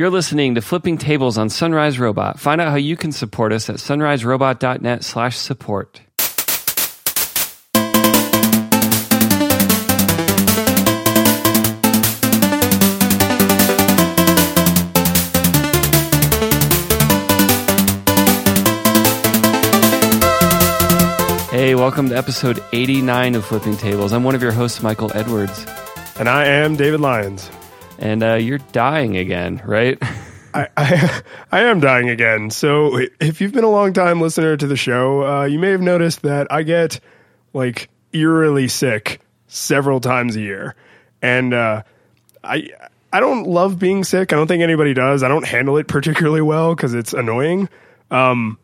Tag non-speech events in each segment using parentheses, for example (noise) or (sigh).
You're listening to Flipping Tables on Sunrise Robot. Find out how you can support us at sunriserobot.net slash support. Hey, welcome to episode 89 of Flipping Tables. I'm one of your hosts, Michael Edwards. And I am David Lyons. And uh, you're dying again, right? (laughs) I, I, (laughs) I am dying again. So if you've been a long time listener to the show, uh, you may have noticed that I get like eerily sick several times a year, and uh, I I don't love being sick. I don't think anybody does. I don't handle it particularly well because it's annoying. Um,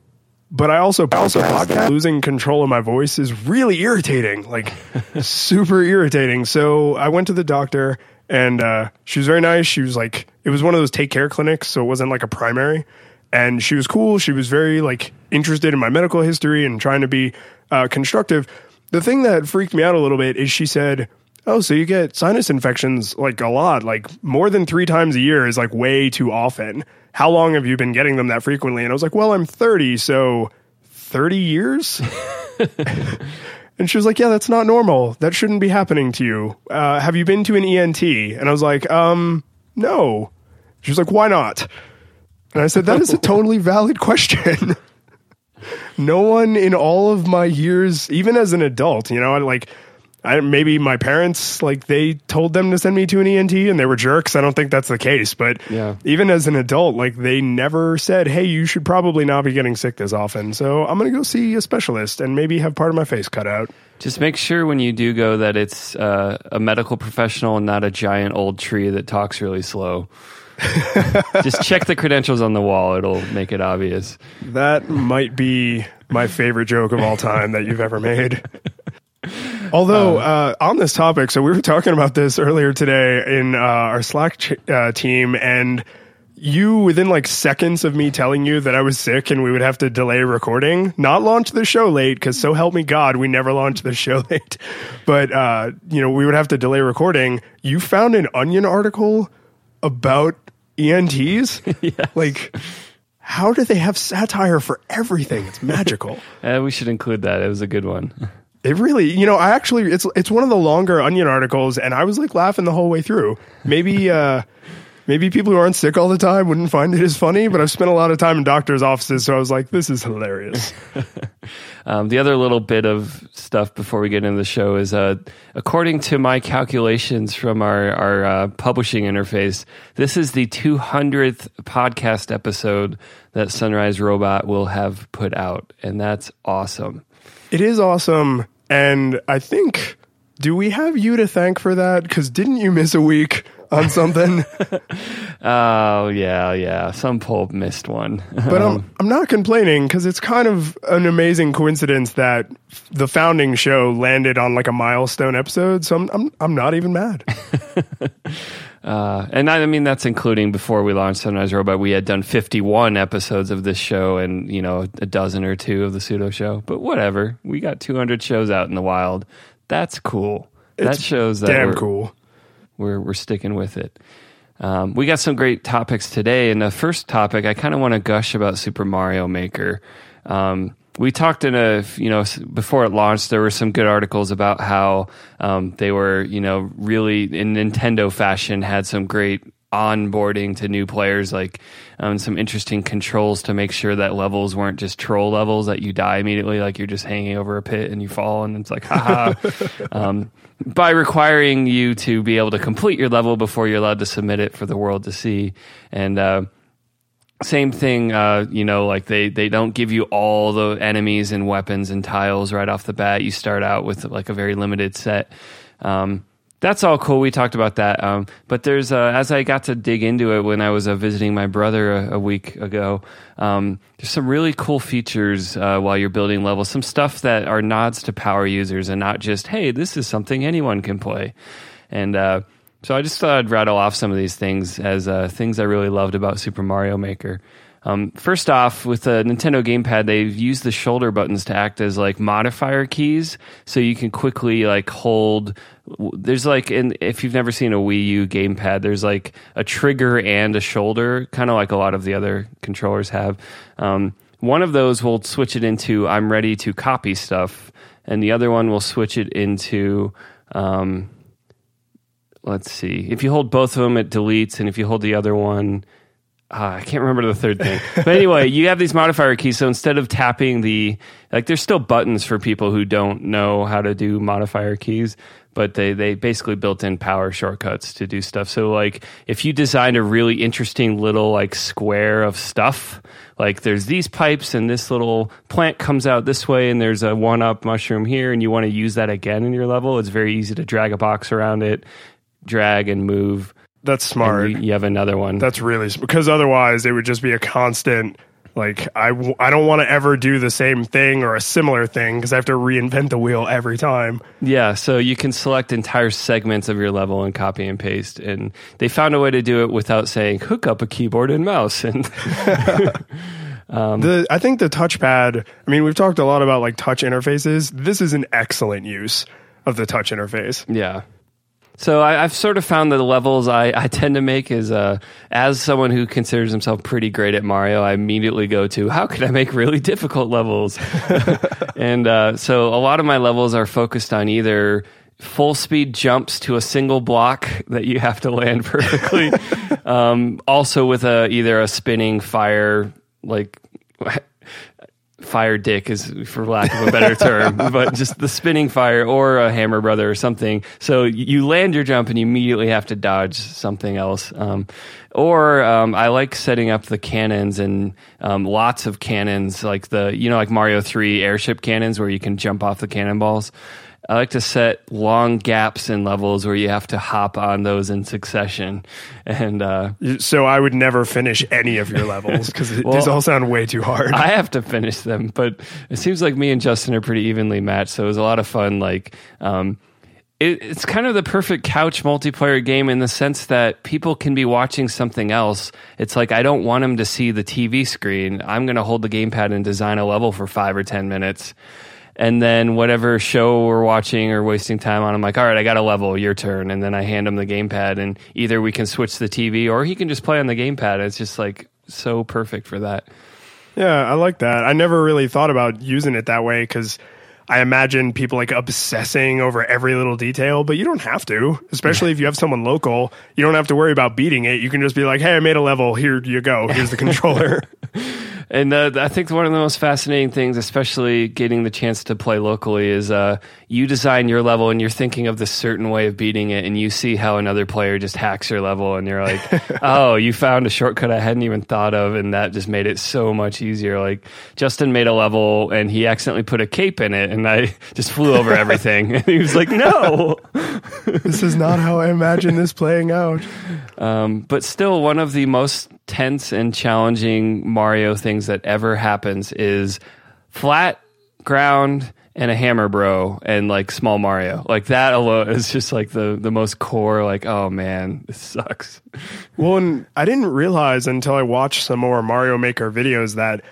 but I also also podcast. losing control of my voice is really irritating, like (laughs) super irritating. So I went to the doctor and uh, she was very nice. She was like, it was one of those take care clinics, so it wasn't like a primary. And she was cool. She was very like interested in my medical history and trying to be uh, constructive. The thing that freaked me out a little bit is she said, "Oh, so you get sinus infections like a lot, like more than three times a year is like way too often." how long have you been getting them that frequently? And I was like, well, I'm 30, so 30 years? (laughs) and she was like, yeah, that's not normal. That shouldn't be happening to you. Uh, have you been to an ENT? And I was like, um, no. She was like, why not? And I said, that is a (laughs) totally valid question. (laughs) no one in all of my years, even as an adult, you know, like I, maybe my parents like they told them to send me to an ENT and they were jerks. I don't think that's the case, but yeah. even as an adult, like they never said, "Hey, you should probably not be getting sick this often." So I'm going to go see a specialist and maybe have part of my face cut out. Just make sure when you do go that it's uh, a medical professional and not a giant old tree that talks really slow. (laughs) Just check the credentials on the wall; it'll make it obvious. That might be my favorite joke of all time that you've ever made. Although uh, on this topic, so we were talking about this earlier today in uh, our Slack ch- uh, team, and you within like seconds of me telling you that I was sick and we would have to delay recording, not launch the show late because so help me God, we never launched the show (laughs) late, but uh, you know we would have to delay recording. You found an Onion article about ENTs, (laughs) yes. like how do they have satire for everything? It's magical. (laughs) uh, we should include that. It was a good one. It really, you know, I actually it's it's one of the longer Onion articles, and I was like laughing the whole way through. Maybe (laughs) uh, maybe people who aren't sick all the time wouldn't find it as funny, but I've spent a lot of time in doctors' offices, so I was like, this is hilarious. (laughs) um, the other little bit of stuff before we get into the show is, uh, according to my calculations from our our uh, publishing interface, this is the 200th podcast episode that Sunrise Robot will have put out, and that's awesome. It is awesome. And I think, do we have you to thank for that? Because didn't you miss a week on something? (laughs) oh yeah, yeah. Some pulp missed one, but I'm um, I'm not complaining because it's kind of an amazing coincidence that the founding show landed on like a milestone episode. So I'm I'm, I'm not even mad. (laughs) Uh, and I, I, mean, that's including before we launched Sunrise Robot, we had done 51 episodes of this show and, you know, a dozen or two of the pseudo show. But whatever. We got 200 shows out in the wild. That's cool. It's that shows that damn we're, cool. We're, we're sticking with it. Um, we got some great topics today. And the first topic, I kind of want to gush about Super Mario Maker. Um, we talked in a you know before it launched there were some good articles about how um, they were you know really in nintendo fashion had some great onboarding to new players like um, some interesting controls to make sure that levels weren't just troll levels that you die immediately like you're just hanging over a pit and you fall and it's like haha (laughs) um, by requiring you to be able to complete your level before you're allowed to submit it for the world to see. And uh, same thing uh, you know like they they don't give you all the enemies and weapons and tiles right off the bat. You start out with like a very limited set. Um, that's all cool. We talked about that. Um, but there's uh, as i got to dig into it when i was uh, visiting my brother a, a week ago um, there's some really cool features uh, while you're building levels. Some stuff that are nods to power users and not just hey this is something anyone can play. And uh, so I just thought I'd rattle off some of these things as uh, things I really loved about Super Mario Maker. Um, first off, with the Nintendo gamepad, they've used the shoulder buttons to act as like modifier keys, so you can quickly like hold. There's like, in, if you've never seen a Wii U gamepad, there's like a trigger and a shoulder, kind of like a lot of the other controllers have. Um, one of those will switch it into "I'm ready to copy stuff," and the other one will switch it into. Um, let's see. If you hold both of them, it deletes, and if you hold the other one, uh, I can't remember the third thing. (laughs) But anyway, you have these modifier keys. So instead of tapping the, like, there's still buttons for people who don't know how to do modifier keys, but they, they basically built in power shortcuts to do stuff. So, like, if you designed a really interesting little, like, square of stuff, like, there's these pipes and this little plant comes out this way and there's a one up mushroom here, and you want to use that again in your level, it's very easy to drag a box around it, drag and move That's smart. you, you have another one. That's really because otherwise it would just be a constant. Like I, w- I don't want to ever do the same thing or a similar thing because I have to reinvent the wheel every time. yeah, so you can select entire segments of your level and copy and paste. And they found a way to do it without saying hook up a keyboard and mouse. (laughs) And (laughs) Um, the I think the touchpad. I mean, we've talked a lot about like touch interfaces. This is an excellent use of the touch interface. yeah. So I, I've sort of found that the levels I, I tend to make is uh, as someone who considers himself pretty great at Mario, I immediately go to how can I make really difficult levels, (laughs) and uh, so a lot of my levels are focused on either full speed jumps to a single block that you have to land (laughs) perfectly, um, also with a either a spinning fire like fire dick is for lack of a better (laughs) term, but just the spinning fire or a hammer brother or something. So you land your jump and you immediately have to dodge something else. Um, or um, I like setting up the cannons and um, lots of cannons, like the you know like Mario Three airship cannons where you can jump off the cannonballs. I like to set long gaps in levels where you have to hop on those in succession, (laughs) and uh, So I would never finish any of your levels because these all sound way too hard. I have to finish them, but it seems like me and Justin are pretty evenly matched. So it was a lot of fun. Like, um, it, it's kind of the perfect couch multiplayer game in the sense that people can be watching something else. It's like I don't want them to see the TV screen. I'm going to hold the gamepad and design a level for five or ten minutes. And then whatever show we're watching or wasting time on, I'm like, all right, I got a level, your turn. And then I hand him the gamepad, and either we can switch the TV or he can just play on the gamepad. It's just like so perfect for that. Yeah, I like that. I never really thought about using it that way because I imagine people like obsessing over every little detail, but you don't have to, especially if you have someone local. You don't have to worry about beating it. You can just be like, hey, I made a level. Here you go. Here's the (laughs) controller. (laughs) And uh, I think one of the most fascinating things, especially getting the chance to play locally, is uh, you design your level and you're thinking of this certain way of beating it, and you see how another player just hacks your level, and you're like, (laughs) "Oh, you found a shortcut I hadn't even thought of," and that just made it so much easier. Like Justin made a level and he accidentally put a cape in it, and I (laughs) just flew over (laughs) everything, and he was like, "No." this is not how I imagine this playing out. Um, but still, one of the most tense and challenging Mario things that ever happens is flat ground and a hammer bro and like small Mario. Like that alone is just like the the most core. Like, oh man, this sucks. Well, and I didn't realize until I watched some more Mario Maker videos that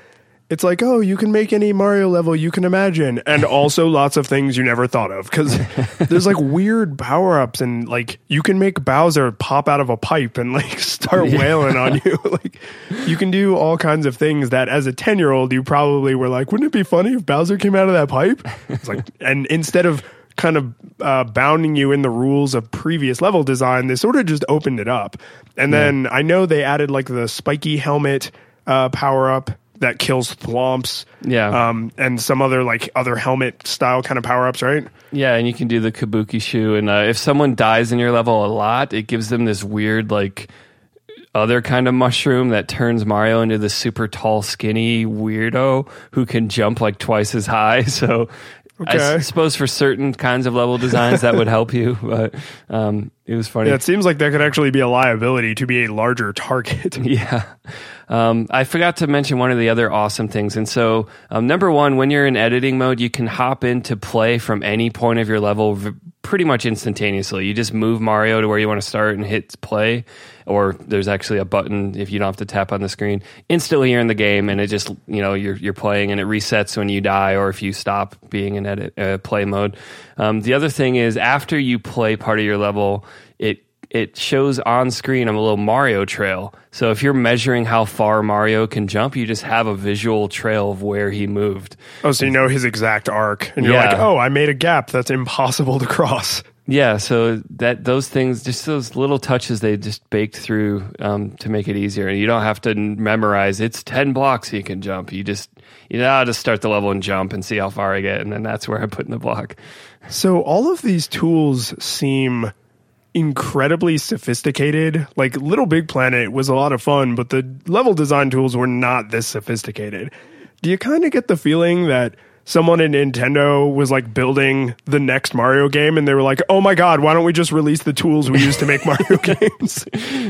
it's like, oh, you can make any Mario level you can imagine, and (laughs) also lots of things you never thought of because (laughs) there's like weird power ups, and like you can make Bowser pop out of a pipe and like (laughs) start wailing on you. like you can do all kinds of things that, as a ten year old, you probably were like, wouldn't it be funny if Bowser came out of that pipe? It's like, and instead of kind of uh, bounding you in the rules of previous level design, they sort of just opened it up. And then I know they added like the spiky helmet uh, power up that kills thwomps. Yeah. Um, and some other like other helmet style kind of power ups, right? Yeah, and you can do the kabuki shoe, and uh, if someone dies in your level a lot, it gives them this weird like other kind of mushroom that turns Mario into this super tall, skinny weirdo who can jump like twice as high. (laughs) So. I Okay. s- suppose for certain kinds of level designs that would help you, (laughs) but um, it was funny. Yeah, it seems like that could actually be a liability to be a larger target. (laughs) Yeah. Um, I forgot to mention one of the other awesome things. And so, um, number one, when you're in editing mode, you can hop into play from any point of your level v- pretty much instantaneously. You just move Mario to where you want to start and hit play, or there's actually a button if you don't have to tap on the screen. Instantly you're in the game, and it just you know you're you're playing, and it resets when you die or if you stop being in edit uh, play mode. Um, the other thing is after you play part of your level, it it shows on screen a little Mario trail. So if you're measuring how far Mario can jump, you just have a visual trail of where he moved. Oh, so you know his exact arc, and you're Yeah. like, oh, I made a gap that's impossible to cross. Yeah, so that those things, just those little touches, they just baked through um, to make it easier, and you don't have to memorize. It's ten blocks you can jump. You just you know I'll just start the level and jump and see how far I get, and then that's where I put in the block. So all of these tools seem incredibly sophisticated. Like Little Big Planet was a lot of fun, but the level design tools were not this sophisticated. Do you kind of get the feeling that someone in Nintendo was like building the next Mario game and they were like, "Oh my god, why don't we just release the tools we use to make (laughs) Mario games?"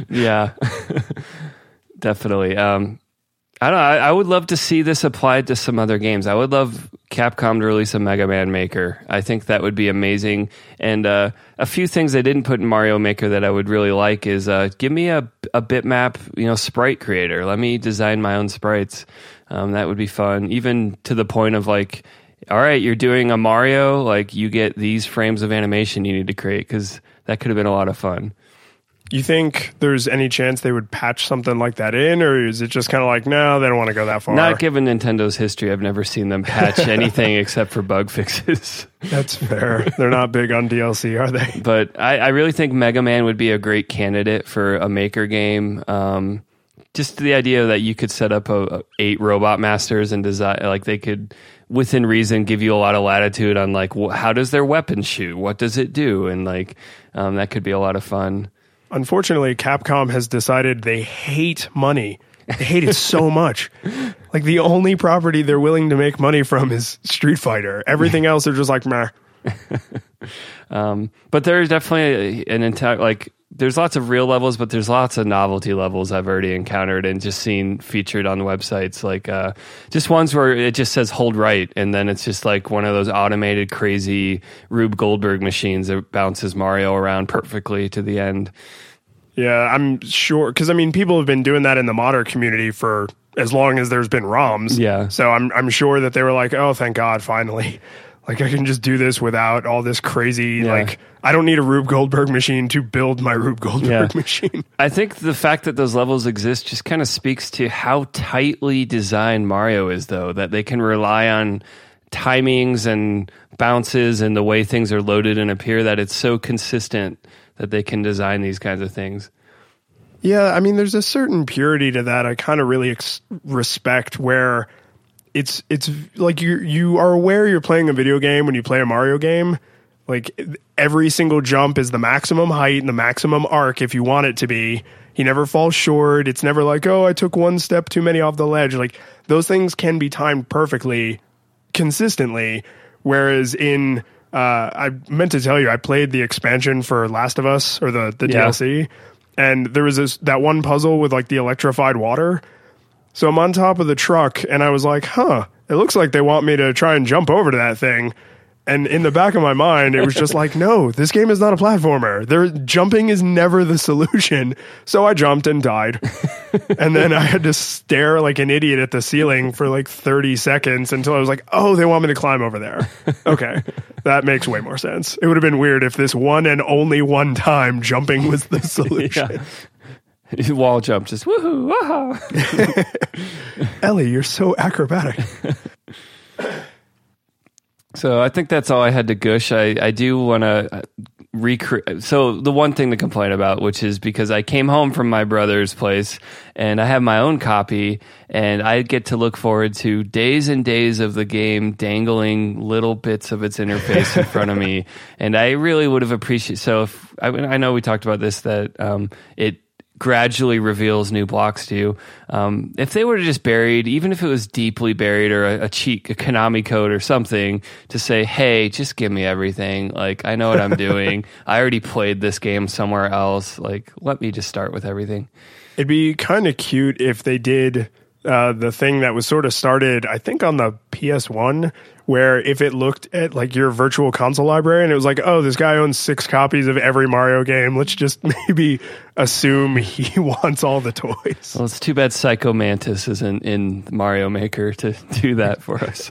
Yeah, (laughs) definitely. Um, I don't. know, I, I would love to see this applied to some other games. I would love Capcom to release a Mega Man Maker. I think that would be amazing. And uh, a few things they didn't put in Mario Maker that I would really like is uh, give me a a bitmap, you know, sprite creator. Let me design my own sprites. Um, that would be fun. Even to the point of like, all right, you're doing a Mario, like you get these frames of animation you need to create because that could have been a lot of fun. You think there's any chance they would patch something like that in or is it just kind of like, "No, they don't want to go that far." Not given Nintendo's history, I've never seen them patch (laughs) anything except for bug fixes. That's fair. They're not big on DLC, are they? (laughs) But I, I really think Mega Man would be a great candidate for a maker game. Um, just the idea that you could set up a, a eight robot masters and design like they could within reason give you a lot of latitude on like wh- how does their weapon shoot what does it do and like um, that could be a lot of fun Unfortunately, Capcom has decided they hate money. They hate it so (laughs) much. Like the only property they're willing to make money from is Street Fighter. Everything else, they're just like, meh. (laughs) Um, but there's definitely an entire like there's lots of real levels, but there's lots of novelty levels I've already encountered and just seen featured on websites. Like uh, just ones where it just says hold right, and then it's just like one of those automated crazy Rube Goldberg machines that bounces Mario around perfectly to the end. Yeah, I'm sure. Because, I mean, people have been doing that in the modder community for as long as there's been ROMs. Yeah. So I'm, I'm sure that they were like, oh, thank God, finally. Like, I can just do this without all this crazy, Yeah. like, I don't need a Rube Goldberg machine to build my Rube Goldberg Yeah. (laughs) machine. I think the fact that those levels exist just kind of speaks to how tightly designed Mario is, though, that they can rely on timings and bounces and the way things are loaded and appear that it's so consistent that they can design these kinds of things. Yeah, I mean, there's a certain purity to that. I kind of really ex- respect where it's it's like you you are aware you're playing a video game when you play a Mario game. Like every single jump is the maximum height and the maximum arc if you want it to be. He never falls short. It's never like, oh, I took one step too many off the ledge. Like those things can be timed perfectly, consistently. Whereas in uh, I meant to tell you, I played the expansion for Last of Us or the the Yeah. DLC, and there was this that one puzzle with like the electrified water. So I'm on top of the truck, and I was like, "Huh, it looks like they want me to try and jump over to that thing." And in the back of my mind, it was just (laughs) like, "No, this game is not a platformer. There, jumping is never the solution." So I jumped and died, (laughs) and then I had to stare like an idiot at the ceiling for like 30 seconds until I was like, "Oh, they want me to climb over there." Okay, that makes way more sense. It would have been weird if this one and only one time jumping was the (laughs) solution. (laughs) Wall jump, just woohoo. (laughs) Ellie, you're so acrobatic. (laughs) So I think that's all I had to gush. I, I do want to recreate. So the one thing to complain about, which is because I came home from my brother's place and I have my own copy, and I get to look forward to days and days of the game dangling little bits of its interface in front of me, and I really would have appreciated. So if I, I know we talked about this that um, it gradually reveals new blocks to you. Um, if they were to just buried, even if it was deeply buried or a, a cheat, a Konami code or something to say, hey, just give me everything. Like, I know what I'm (laughs) doing. I already played this game somewhere else. Like, let me just start with everything. It'd be kind of cute if they did uh, the thing that was sort of started, I think, on the PS1 where if it looked at like your virtual console library and it was like, oh, this guy owns six copies of every Mario game, let's just (laughs) maybe assume he (laughs) wants all the toys. Well, it's too bad Psycho Mantis isn't in Mario Maker to do that for us.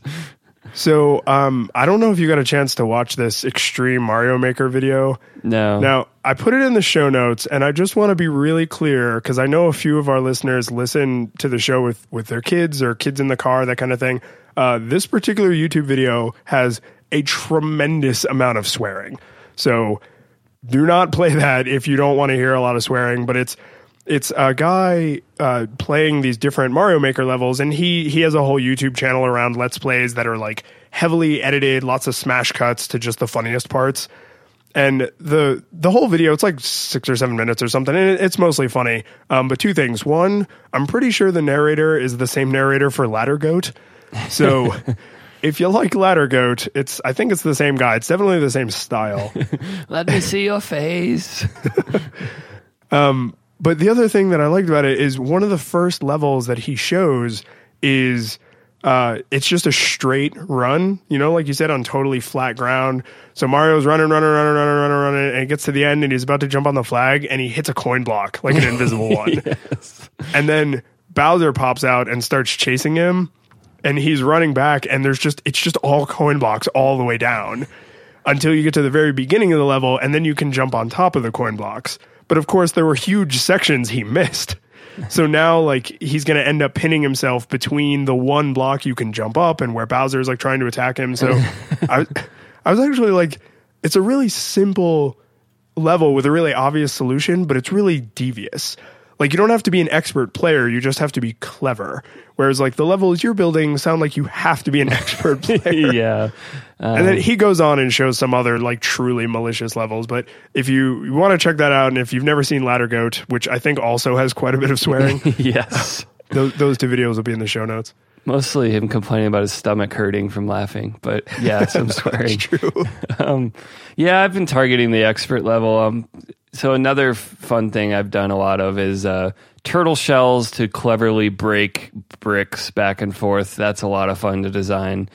So, um, I don't know if you got a chance to watch this extreme Mario Maker video. No. Now, I put it in the show notes, and I just want to be really clear because I know a few of our listeners listen to the show with, with their kids or kids in the car, that kind of thing. Uh, this particular YouTube video has a tremendous amount of swearing. So, do not play that if you don't want to hear a lot of swearing, but it's it's a guy uh, playing these different Mario Maker levels, and he he has a whole YouTube channel around Let's Plays that are like heavily edited, lots of smash cuts to just the funniest parts. And the the whole video, it's like six or seven minutes or something, and it's mostly funny. Um, but two things: one, I'm pretty sure the narrator is the same narrator for Ladder Goat, so. (laughs) if you like Ladder Goat, it's I think it's the same guy. It's definitely the same style. (laughs) Let me see your face. (laughs) um, but the other thing that I liked about it is one of the first levels that he shows is uh, it's just a straight run, you know, like you said, on totally flat ground. So Mario's running, running, running, running, running, running, and it gets to the end and he's about to jump on the flag and he hits a coin block like an invisible (laughs) one. yes. And then Bowser pops out and starts chasing him and he's running back and there's just, it's just all coin blocks all the way down until you get to the very beginning of the level and then you can jump on top of the coin blocks. But of course, there were huge sections he missed. So now, like, he's going to end up pinning himself between the one block you can jump up and where Bowser is like trying to attack him. So (laughs) I, I was actually like, it's a really simple level with a really obvious solution, but it's really devious. Like you don't have to be an expert player, you just have to be clever. Whereas like the levels you're building sound like you have to be an (laughs) expert (laughs) player. yeah. Um, and then he goes on and shows some other like truly malicious levels. But if you, you want to check that out, and if you've never seen Ladder Goat, which I think also has quite a bit of swearing, (laughs) yes, those, those two videos will be in the show notes. Mostly him complaining about his stomach hurting from laughing, but yeah, some swearing. true. Um, yeah, I've been targeting the expert level. Um, so another fun thing I've done a lot of is uh, turtle shells to cleverly break bricks back and forth. That's a lot of fun to design.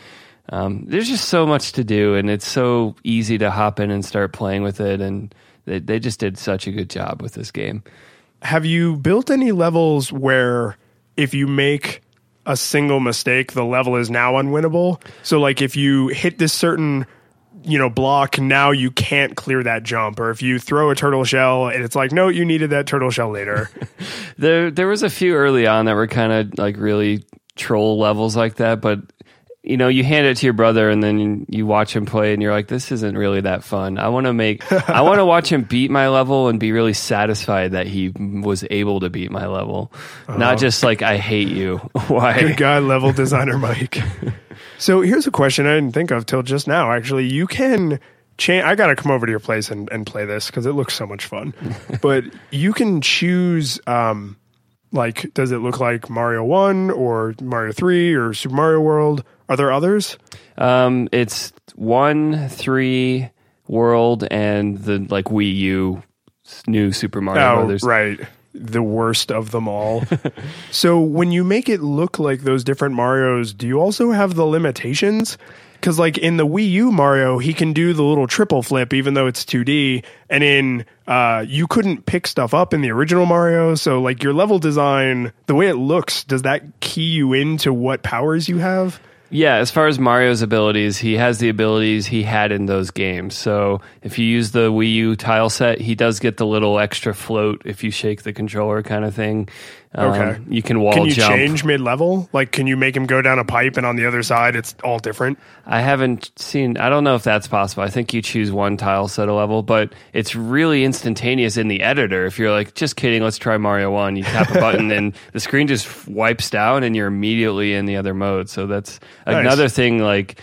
Um, there's just so much to do, and it's so easy to hop in and start playing with it. And they, they just did such a good job with this game. Have you built any levels where if you make a single mistake, the level is now unwinnable? So, like if you hit this certain you know block now you can't clear that jump. Or if you throw a turtle shell and it's like no you needed that turtle shell later. (laughs) There there was a few early on that were kind of like really troll levels like that but you know you hand it to your brother and then you watch him play and you're like this isn't really that fun i want to make (laughs) i want to watch him beat my level and be really satisfied that he was able to beat my level uh-huh. not just like i hate you (laughs) why good guy level (laughs) designer mike so here's a question I didn't think of till just now. Actually, you can change. I got to come over to your place and, and play this because it looks so much fun. but you can choose. Um, like, does it look like Mario One or Mario Three or Super Mario World? Are there others? Um, it's one, three, World, and the like Wii U new Super Mario oh, Brothers. Right the worst of them all. (laughs) so when you make it look like those different Marios, do you also have the limitations? Because like in the Wii U Mario, he can do the little triple flip even though it's 2D, and in uh, you couldn't pick stuff up in the original Mario. So like your level design, the way it looks, does that key you into what powers you have? Yeah, as far as Mario's abilities, he has the abilities he had in those games. So if you use the Wii U tile set, he does get the little extra float if you shake the controller kind of thing. Okay. Um, you can wall Can you jump. change mid level? Like, can you make him go down a pipe and on the other side it's all different? I haven't seen, I don't know if that's possible. I think you choose one tile set a level, but it's really instantaneous in the editor. If you're like, just kidding, let's try Mario 1, you tap a button (laughs) and the screen just wipes down and you're immediately in the other mode. So that's nice. another thing, like,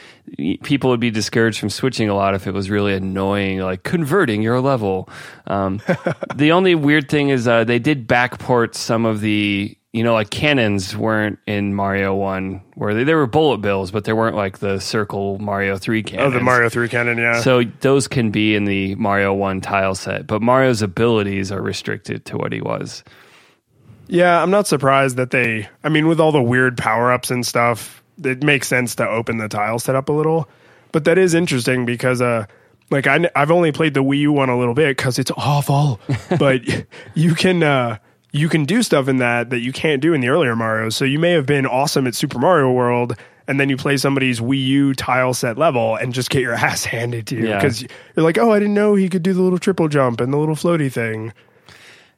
people would be discouraged from switching a lot if it was really annoying, like converting your level. Um, (laughs) the only weird thing is uh, they did backport some of the, you know, like cannons weren't in Mario One, where they, they were bullet bills, but they weren't like the circle Mario Three cannons. Oh, the Mario Three cannon, yeah. So those can be in the Mario One tile set, but Mario's abilities are restricted to what he was. Yeah, I'm not surprised that they. I mean, with all the weird power ups and stuff, it makes sense to open the tile setup a little. But that is interesting because uh like I I've only played the Wii U one a little bit cuz it's awful. (laughs) but you can uh you can do stuff in that that you can't do in the earlier Mario. So you may have been awesome at Super Mario World and then you play somebody's Wii U tile set level and just get your (laughs) ass handed to you Yeah. because you're like, "Oh, I didn't know he could do the little triple jump and the little floaty thing."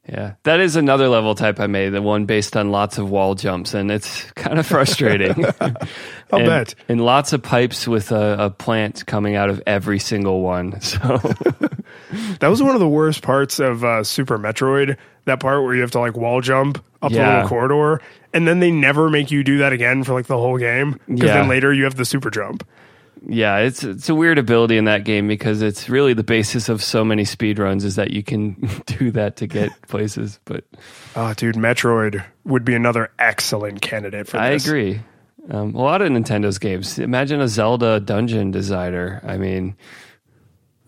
Yeah, that is another level type I made, the one based on lots of wall jumps, and it's (laughs) kind of frustrating. (laughs) I'll and, bet. And lots of pipes with a, a plant coming out of every single one. (laughs) So That was one of the worst parts of uh, Super Metroid. That part where you have to like wall jump up the little corridor, and then they never make you do that again for like the whole game. Because Yeah. then later you have the super jump. Yeah, it's it's a weird ability in that game because it's really the basis of so many speedruns is that you can (laughs) do that to get (laughs) places. But Oh, dude, Metroid would be another excellent candidate for this. I this. agree. Um, a lot of Nintendo's games. Imagine a Zelda dungeon designer. I mean,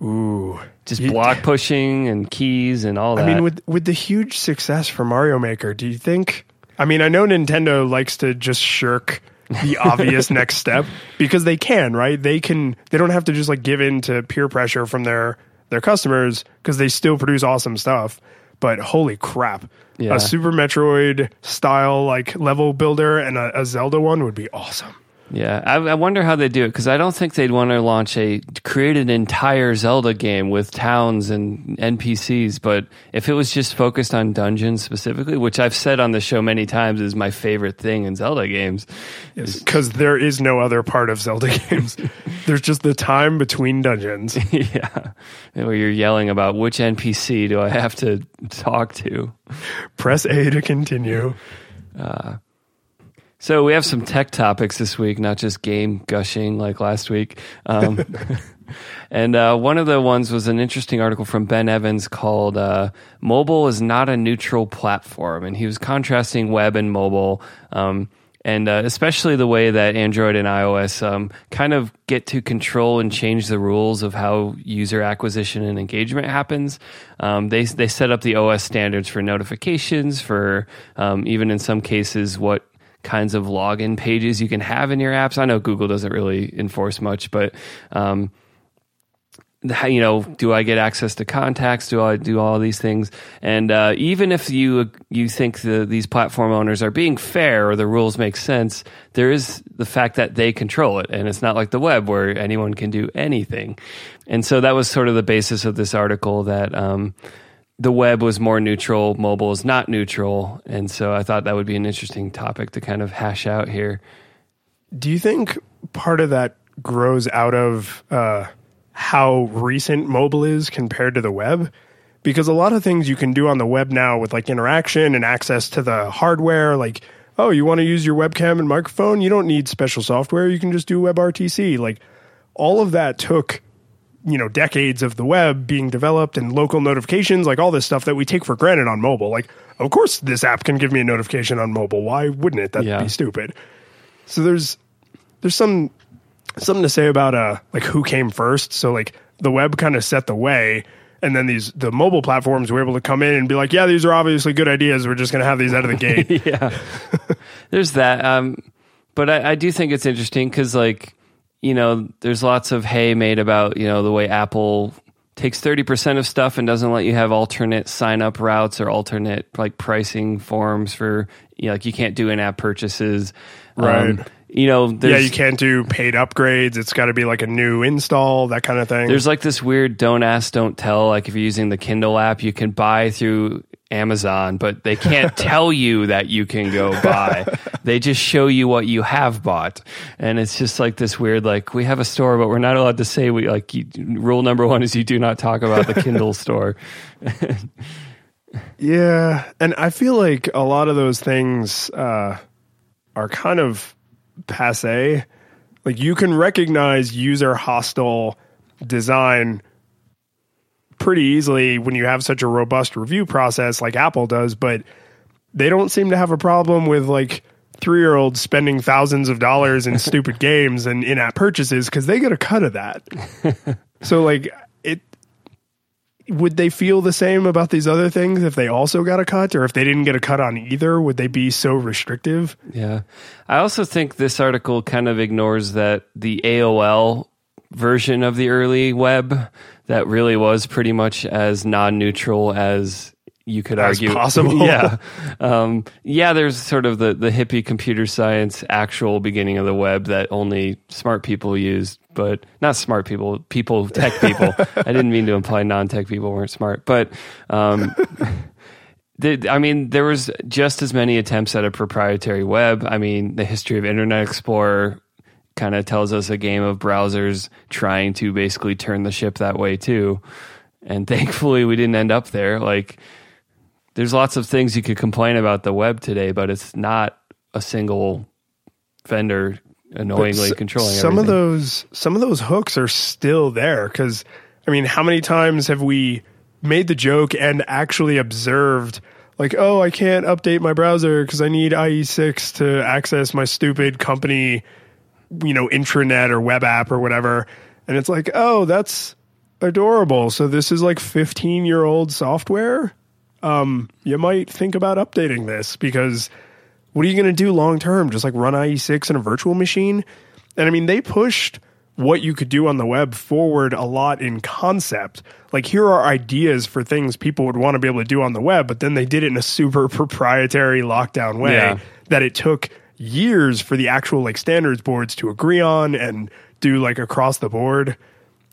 Ooh, just block pushing and keys and all that. I mean, with with the huge success for Mario Maker, do you think? I mean, I know Nintendo likes to just shirk the obvious (laughs) next step because they can, right? They can. They don't have to just like give in to peer pressure from their their customers because they still produce awesome stuff. But holy crap, Yeah. a Super Metroid style like level builder and a, a Zelda one would be awesome. Yeah, I, I wonder how they do it because I don't think they'd want to launch a create an entire Zelda game with towns and NPCs. But if it was just focused on dungeons specifically, which I've said on the show many times is my favorite thing in Zelda games, Because there is no other part of Zelda (laughs) games. (laughs) There's just the time between dungeons. (laughs) yeah, where you're yelling about which NPC do I have to talk to. Press A to continue. Uh, So we have some tech topics this week, not just game gushing like last week. Um, (laughs) and uh, one of the ones was an interesting article from Ben Evans called uh, "Mobile is not a neutral platform," and he was contrasting web and mobile. Um, and uh, especially the way that Android and iOS um, kind of get to control and change the rules of how user acquisition and engagement happens. Um, they they set up the OS standards for notifications, for um, even in some cases what kinds of login pages you can have in your apps. I know Google doesn't really enforce much, but um, you know, do I get access to contacts? Do I do all these things? And uh, even if you you think the, these platform owners are being fair or the rules make sense, there is the fact that they control it, and it's not like the web where anyone can do anything. And so that was sort of the basis of this article that. Um, the web was more neutral, mobile is not neutral, and so I thought that would be an interesting topic to kind of hash out here. Do you think part of that grows out of uh, how recent mobile is compared to the web? Because a lot of things you can do on the web now with like interaction and access to the hardware, like, oh, you want to use your webcam and microphone? You don't need special software. You can just do WebRTC. Like, all of that took, you know, decades of the web being developed and local notifications, like all this stuff that we take for granted on mobile. Like, of course, this app can give me a notification on mobile. Why wouldn't it? That'd Yeah. be stupid. So there's there's some something to say about uh like who came first. So like the web kind of set the way, and then these the mobile platforms were able to come in and be like, yeah, these are obviously good ideas. We're just going to have these out of the gate. (laughs) yeah, (laughs) there's that. Um, but I, I do think it's interesting because, like, you know, there's lots of hay made about you know the way Apple takes 30% of stuff and doesn't let you have alternate sign up routes or alternate like pricing forms for you know, like you can't do in-app purchases um, Right. you know there's, yeah, you can't do paid upgrades. It's got to be like a new install, that kind of thing. There's like this weird don't ask, don't tell. Like if you're using the Kindle app, you can buy through Amazon, but they can't (laughs) tell you that you can go buy. they just show you what you have bought. And it's just like this weird, like we have a store, but we're not allowed to say we like you, rule number one is you do not talk about the Kindle (laughs) store. Yeah, and I feel like a lot of those things uh, are kind of passe. Like you can recognize user hostile design pretty easily when you have such a robust review process like Apple does, but they don't seem to have a problem with like three year olds spending thousands of dollars in (laughs) stupid games and in app purchases because they get a cut of that. (laughs) so like it would they feel the same about these other things if they also got a cut, or if they didn't get a cut on either? Would they be so restrictive? Yeah. I also think this article kind of ignores that the AOL version of the early web that really was pretty much as non-neutral as you could As argue possible. (laughs) yeah um, yeah there's sort of the, the hippie computer science actual beginning of the web that only smart people used but not smart people people tech people (laughs) i didn't mean to imply non-tech people weren't smart but um, (laughs) I mean, there was just as many attempts at a proprietary web. I mean, the history of Internet Explorer kind of tells us a game of browsers trying to basically turn the ship that way too. And (laughs) thankfully, we didn't end up there. Like, there's lots of things you could complain about the web today, but it's not a single vendor annoyingly s- controlling some of those some of those hooks are still there because i mean how many times have we made the joke and actually observed like oh i can't update my browser because i need ie6 to access my stupid company you know intranet or web app or whatever and it's like oh that's adorable so this is like 15 year old software um you might think about updating this because what are you going to do long term? Just like run IE6 in a virtual machine? And I mean, they pushed what you could do on the web forward a lot in concept. Like, here are ideas for things people would want to be able to do on the web, but then they did it in a super (laughs) proprietary lockdown way Yeah. that it took years for the actual like standards boards to agree on and do like across the board.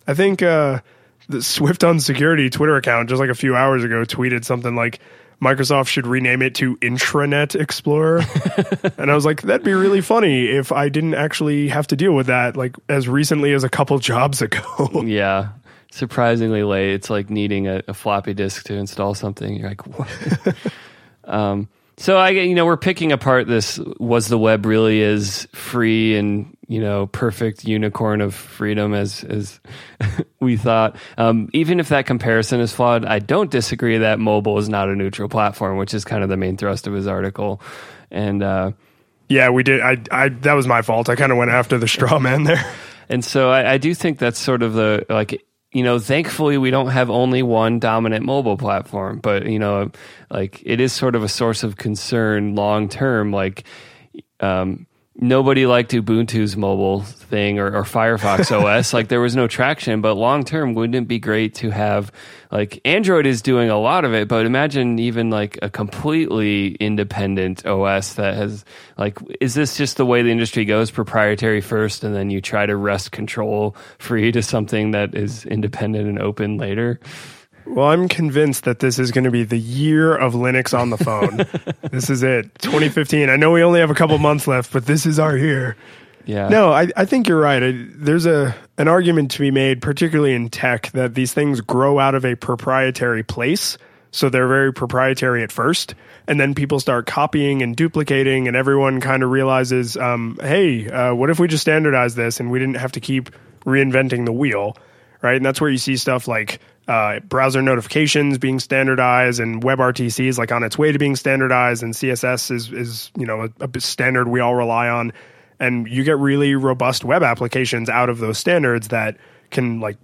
I think uh, the Swift on Security Twitter account just like a few hours ago tweeted something like Microsoft should rename it to Intranet Explorer. (laughs) and I was like, that'd be really funny if I didn't actually have to deal with that like as recently as a couple jobs ago. (laughs) Yeah. Surprisingly late. It's like needing a, a floppy disk to install something. You're like, what? (laughs) um, so I, you know, we're picking apart this. Was the web really as free and you know perfect unicorn of freedom as as (laughs) we thought? Um, even if that comparison is flawed, I don't disagree that mobile is not a neutral platform, which is kind of the main thrust of his article. And uh, yeah, we did. I, I, that was my fault. I kind of went after the straw man there. And so I, I do think that's sort of the like you know thankfully we don't have only one dominant mobile platform, but you know like it is sort of a source of concern long term. Like um, nobody liked Ubuntu's mobile thing or, or Firefox (laughs) OS. like there was no traction, but long term wouldn't it be great to have like Android is doing a lot of it, but imagine even like a completely independent OS that has like is this just the way the industry goes proprietary first and then you try to wrest control free to something that is independent and open later? Well, I'm convinced that this is going to be the year of Linux on the phone. (laughs) this is it. 2015. I know we only have a couple months left, but this is our year. Yeah. No, I, I think you're right. I, there's a an argument to be made, particularly in tech, that these things grow out of a proprietary place. So they're very proprietary at first, and then people start copying and duplicating, and everyone kind of realizes, um, hey, uh, what if we just standardize this and we didn't have to keep reinventing the wheel, right? And that's where you see stuff like uh, browser notifications being standardized, and WebRTC is like on its way to being standardized, and CSS is is you know a, a standard we all rely on. And you get really robust web applications out of those standards that can like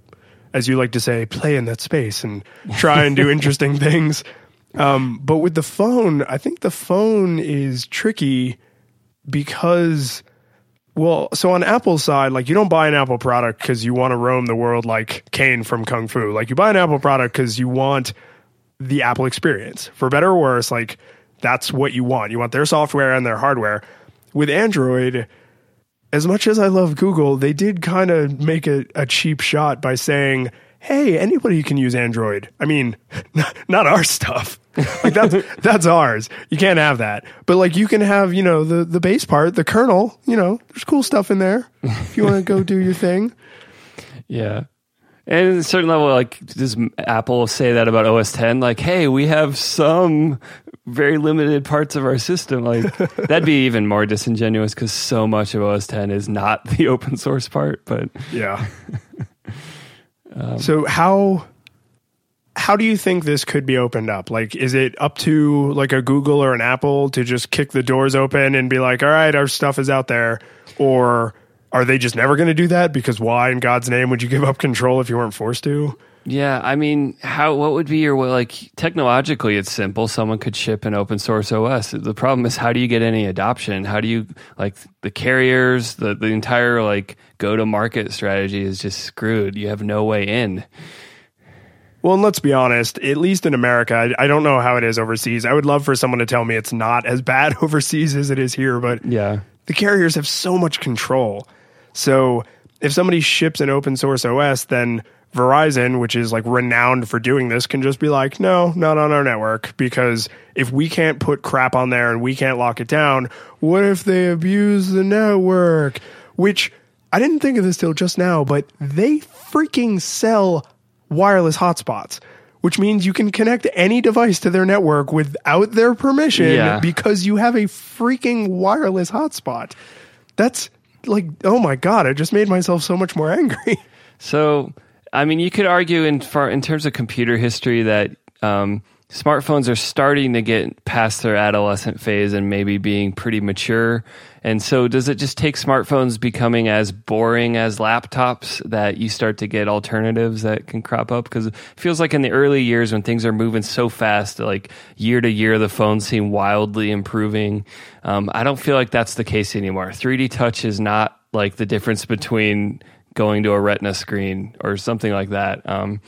as you like to say play in that space and try and do (laughs) interesting things. Um, but with the phone i think the phone is tricky because well so on apple's side like you don't buy an apple product because you want to roam the world like Caine from kung fu like you buy an apple product because you want the apple experience for better or worse like that's what you want you want their software and their hardware with android as much as I love Google, they did kind of make a, a cheap shot by saying, "Hey, anybody can use Android." I mean, not, (laughs) not our stuff. Like that's (laughs) that's ours. You can't have that. But like you can have, you know, the the base part, the kernel. You know, there's cool stuff in there if you want to go do your thing. (laughs) Yeah. And at a certain level, like, does Apple say that about OS 10? Like, hey, we have some very limited parts of our system. Like, (laughs) that'd be even more disingenuous because so much of OS 10 is not the open source part. But Yeah. Um, so how how do you think this could be opened up? Like, is it up to like a Google or an Apple to just kick the doors open and be like, all right, our stuff is out there? Or are they just never going to do that? Because why in God's name would you give up control if you weren't forced to? Yeah, I mean, how what would be your well, like technologically it's simple. Someone could ship an open source OS. The problem is how do you get any adoption? How do you like the carriers, the the entire like go to market strategy is just screwed. You have no way in. Well, and let's be honest, at least in America, I, I don't know how it is overseas. I would love for someone to tell me it's not as bad (laughs) overseas as it is here, but Yeah. the carriers have so much control. So if somebody ships an open source OS, then Verizon, which is like renowned for doing this, can just be like, no, not on our network. Because if we can't put crap on there and we can't lock it down, what if they abuse the network? Which I didn't think of this till just now, but they freaking sell wireless hotspots. Which means you can connect any device to their network without their permission Yeah. because you have a freaking wireless hotspot. That's like, oh my god! I just made myself so much more (laughs) angry. So, I mean, you could argue in far, in terms of computer history that um, smartphones are starting to get past their adolescent phase and maybe being pretty mature. And so, does it just take smartphones becoming as boring as laptops that you start to get alternatives that can crop up? Because it feels like in the early years when things are moving so fast, like year to year, the phones seem wildly improving. Um, I don't feel like that's the case anymore. 3D touch is not like the difference between going to a retina screen or something like that. Um,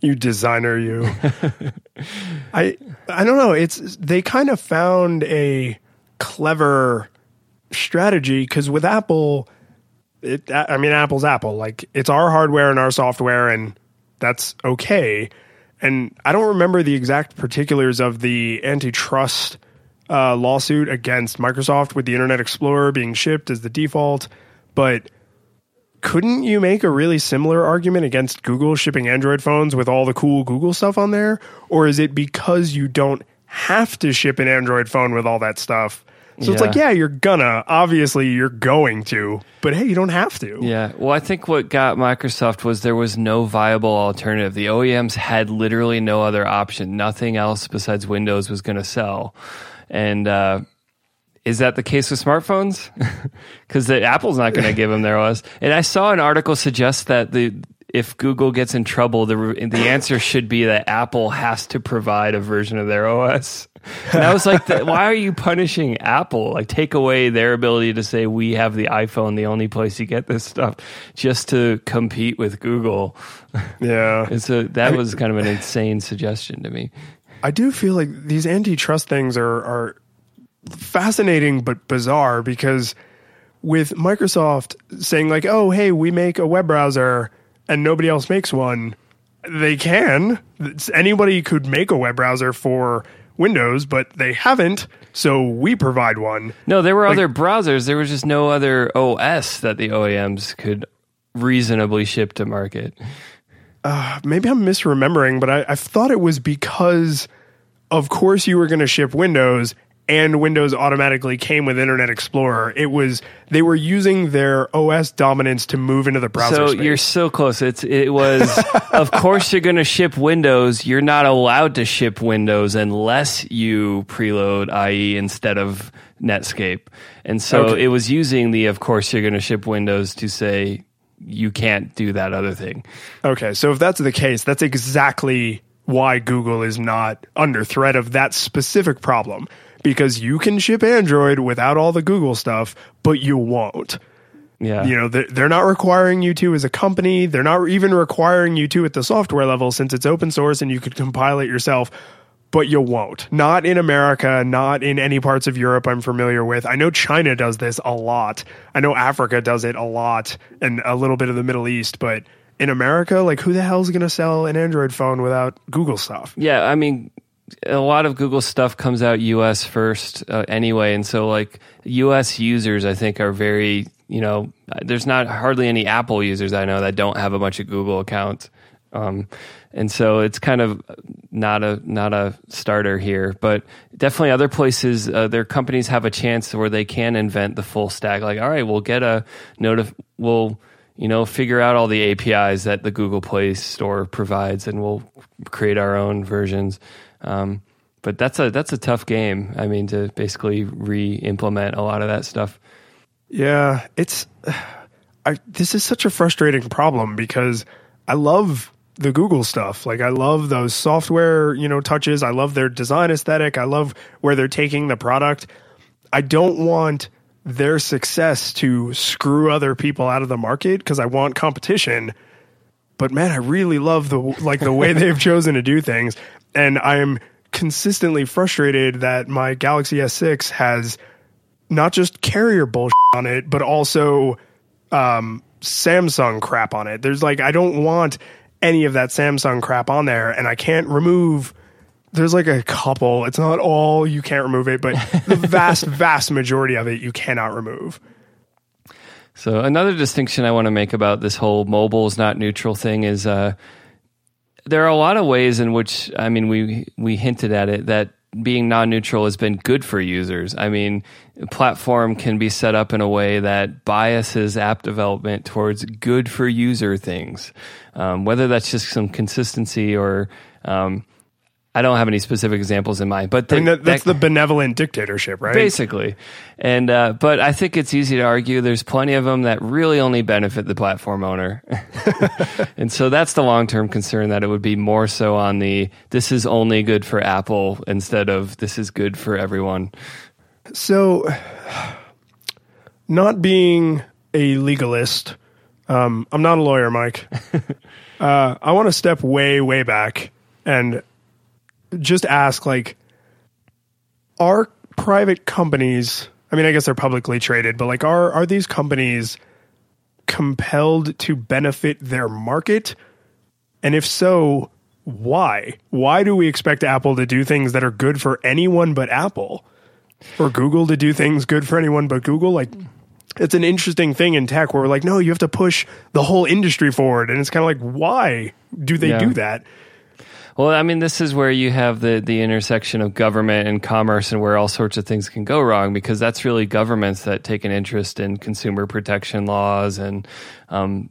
you designer, you. (laughs) I I don't know. It's they kind of found a clever strategy because with Apple, it I mean Apple's Apple. Like it's our hardware and our software, and that's okay. And I don't remember the exact particulars of the antitrust uh, lawsuit against Microsoft with the Internet Explorer being shipped as the default, but couldn't you make a really similar argument against Google shipping Android phones with all the cool Google stuff on there? Or is it because you don't have to ship an Android phone with all that stuff? So it's like, yeah, you're gonna. Obviously, you're going to, but hey, you don't have to. yeah. Well, I think what got Microsoft was there was no viable alternative. The OEMs had literally no other option. Nothing else besides Windows was going to sell. And, uh, is that the case with smartphones? (laughs) Because Apple's not going to give them their OS. And I saw an article suggest that the if Google gets in trouble, the the answer should be that Apple has to provide a version of their OS. And I was like, th- why are you punishing Apple? Like, take away their ability to say we have the iPhone, the only place you get this stuff, just to compete with Google. Yeah. (laughs) And so that was kind of an insane suggestion to me. I do feel like these antitrust things are are fascinating but bizarre because with Microsoft saying like, "Oh, hey, we make a web browser and nobody else makes one." They can. Anybody could make a web browser for Windows, but they haven't, so we provide one. No, there were other browsers. There was just no other OS that the OEMs could reasonably ship to market. Uh, maybe I'm misremembering, but I, I thought it was because, of course, you were going to ship Windows, and Windows automatically came with Internet Explorer. It was they were using their OS dominance to move into the browser. So space. you're so close. It's it was. (laughs) of course, you're going to ship Windows. You're not allowed to ship Windows unless you preload IE instead of Netscape. And so Okay. it was using the. Of course, you're going to ship Windows to say you can't do that other thing. okay. So if that's the case, that's exactly why Google is not under threat of that specific problem because you can ship Android without all the Google stuff, but you won't. Yeah. you know they're, they're not requiring you to as a company. They're not even requiring you to at the software level since it's open source and you could compile it yourself but you won't. Not in america not in any parts of europe i'm familiar with. I know china does this a lot. I know africa does it a lot and a little bit of the middle east but in america like who the hell's going to sell an android phone without google stuff? Yeah, I mean, a lot of Google stuff comes out US first uh, anyway, and so like US users, I think, are very you know, there's not hardly any Apple users I know that don't have a bunch of Google accounts, um, and so it's kind of not a not a starter here, but definitely other places, uh, their companies have a chance where they can invent the full stack. Like, all right, we'll get a notif, we'll you know, figure out all the APIs that the Google Play Store provides, and we'll create our own versions. Um, but that's a that's a tough game. I mean, to basically re-implement a lot of that stuff. Yeah, it's (sighs) I, this is such a frustrating problem because I love the Google stuff. Like I love those software, you know, touches. I love their design aesthetic. I love where they're taking the product. I don't want their success to screw other people out of the market because I want competition. But man, I really love the like the way (laughs) they've chosen to do things, and I am consistently frustrated that my Galaxy S6 has not just carrier bullshit on it, but also um, Samsung crap on it. There's like I don't want any of that Samsung crap on there, and I can't remove. There's like a couple. It's not all you can't remove it, but the (laughs) vast, vast majority of it you cannot remove. So another distinction I want to make about this whole mobile is not neutral thing is uh, there are a lot of ways in which I mean we we hinted at it that being non-neutral has been good for users. I mean, platform can be set up in a way that biases app development towards good for user things, um, whether that's just some consistency or um, I don't have any specific examples in mind, but I mean, that, that's that, the benevolent dictatorship, right? Basically, and uh, but I think it's easy to argue there's plenty of them that really only benefit the platform owner, (laughs) and so that's the long term concern that it would be more so on the this is only good for Apple instead of this is good for everyone. So, not being a legalist, um, I'm not a lawyer, Mike. (laughs) uh, I want to step way, way back and just ask like are private companies I mean I guess they're publicly traded, but like are are these companies compelled to benefit their market? And if so, why? Why do we expect Apple to do things that are good for anyone but Apple? Or Google to do things good for anyone but Google? Like it's an interesting thing in tech where we're like, no, you have to push the whole industry forward. And it's kind of like, why do they yeah. do that? Well, I mean, this is where you have the the intersection of government and commerce, and where all sorts of things can go wrong, because that's really governments that take an interest in consumer protection laws and um,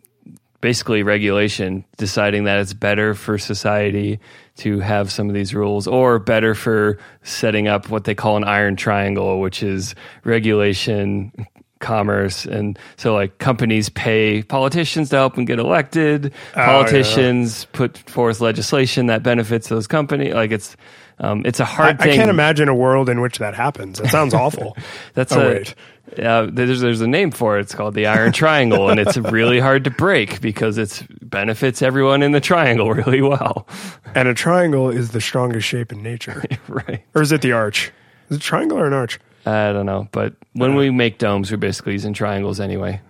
basically regulation, deciding that it's better for society to have some of these rules, or better for setting up what they call an iron triangle, which is regulation, commerce and so like companies pay politicians to help them get elected oh, politicians yeah. put forth legislation that benefits those companies like it's um, it's a hard I, thing. I can't imagine a world in which that happens. It sounds awful. (laughs) That's oh, a, wait. Uh, there's there's a name for it. It's called the Iron Triangle, and it's really hard to break because it benefits everyone in the triangle really well. And a triangle is the strongest shape in nature, (laughs) right? Or is it the arch? Is it triangle or an arch? I don't know, but when we make domes, we're basically using triangles anyway.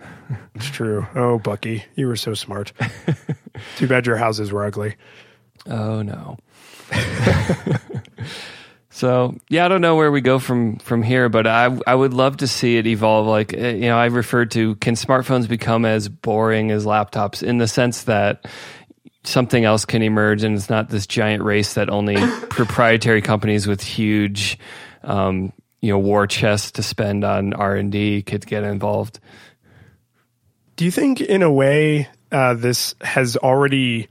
It's true. Oh, Bucky, you were so smart. Too bad your houses were ugly. Oh no. so yeah, I don't know where we go from from here, but I I would love to see it evolve. Like eh, you know, I referred to can smartphones become as boring as laptops in the sense that something else can emerge, and it's not this giant race that only proprietary companies with huge um, you know war chest to spend on R and D could get involved. Do you think, in a way, uh, this has already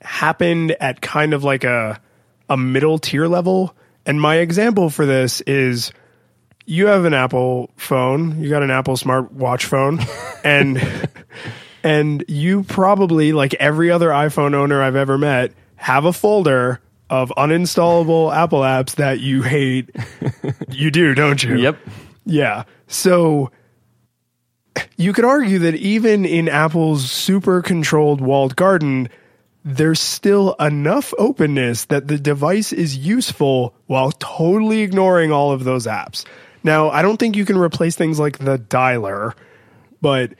happened at kind of like a a middle tier level? And my example for this is you have an Apple phone, you got an Apple smart watch phone, (laughs) and and you probably like every other iPhone owner I've ever met have a folder of uninstallable Apple apps that you hate. (laughs) you do, don't you? Yep. Yeah. So you could argue that even in Apple's super controlled walled garden, there's still enough openness that the device is useful while totally ignoring all of those apps. Now, I don't think you can replace things like the dialer, but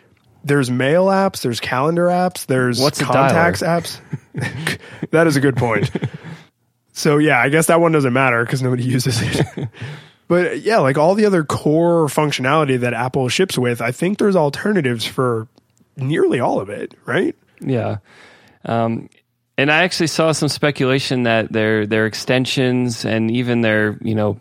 there's mail apps, there's calendar apps, there's What's contacts apps. (laughs) (laughs) that is a good point. So yeah, I guess that one doesn't matter because nobody (laughs) uses it. (laughs) but yeah, like all the other core functionality that Apple ships with, I think there's alternatives for nearly all of it, right? Yeah. Um, and I actually saw some speculation that their their extensions and even their you know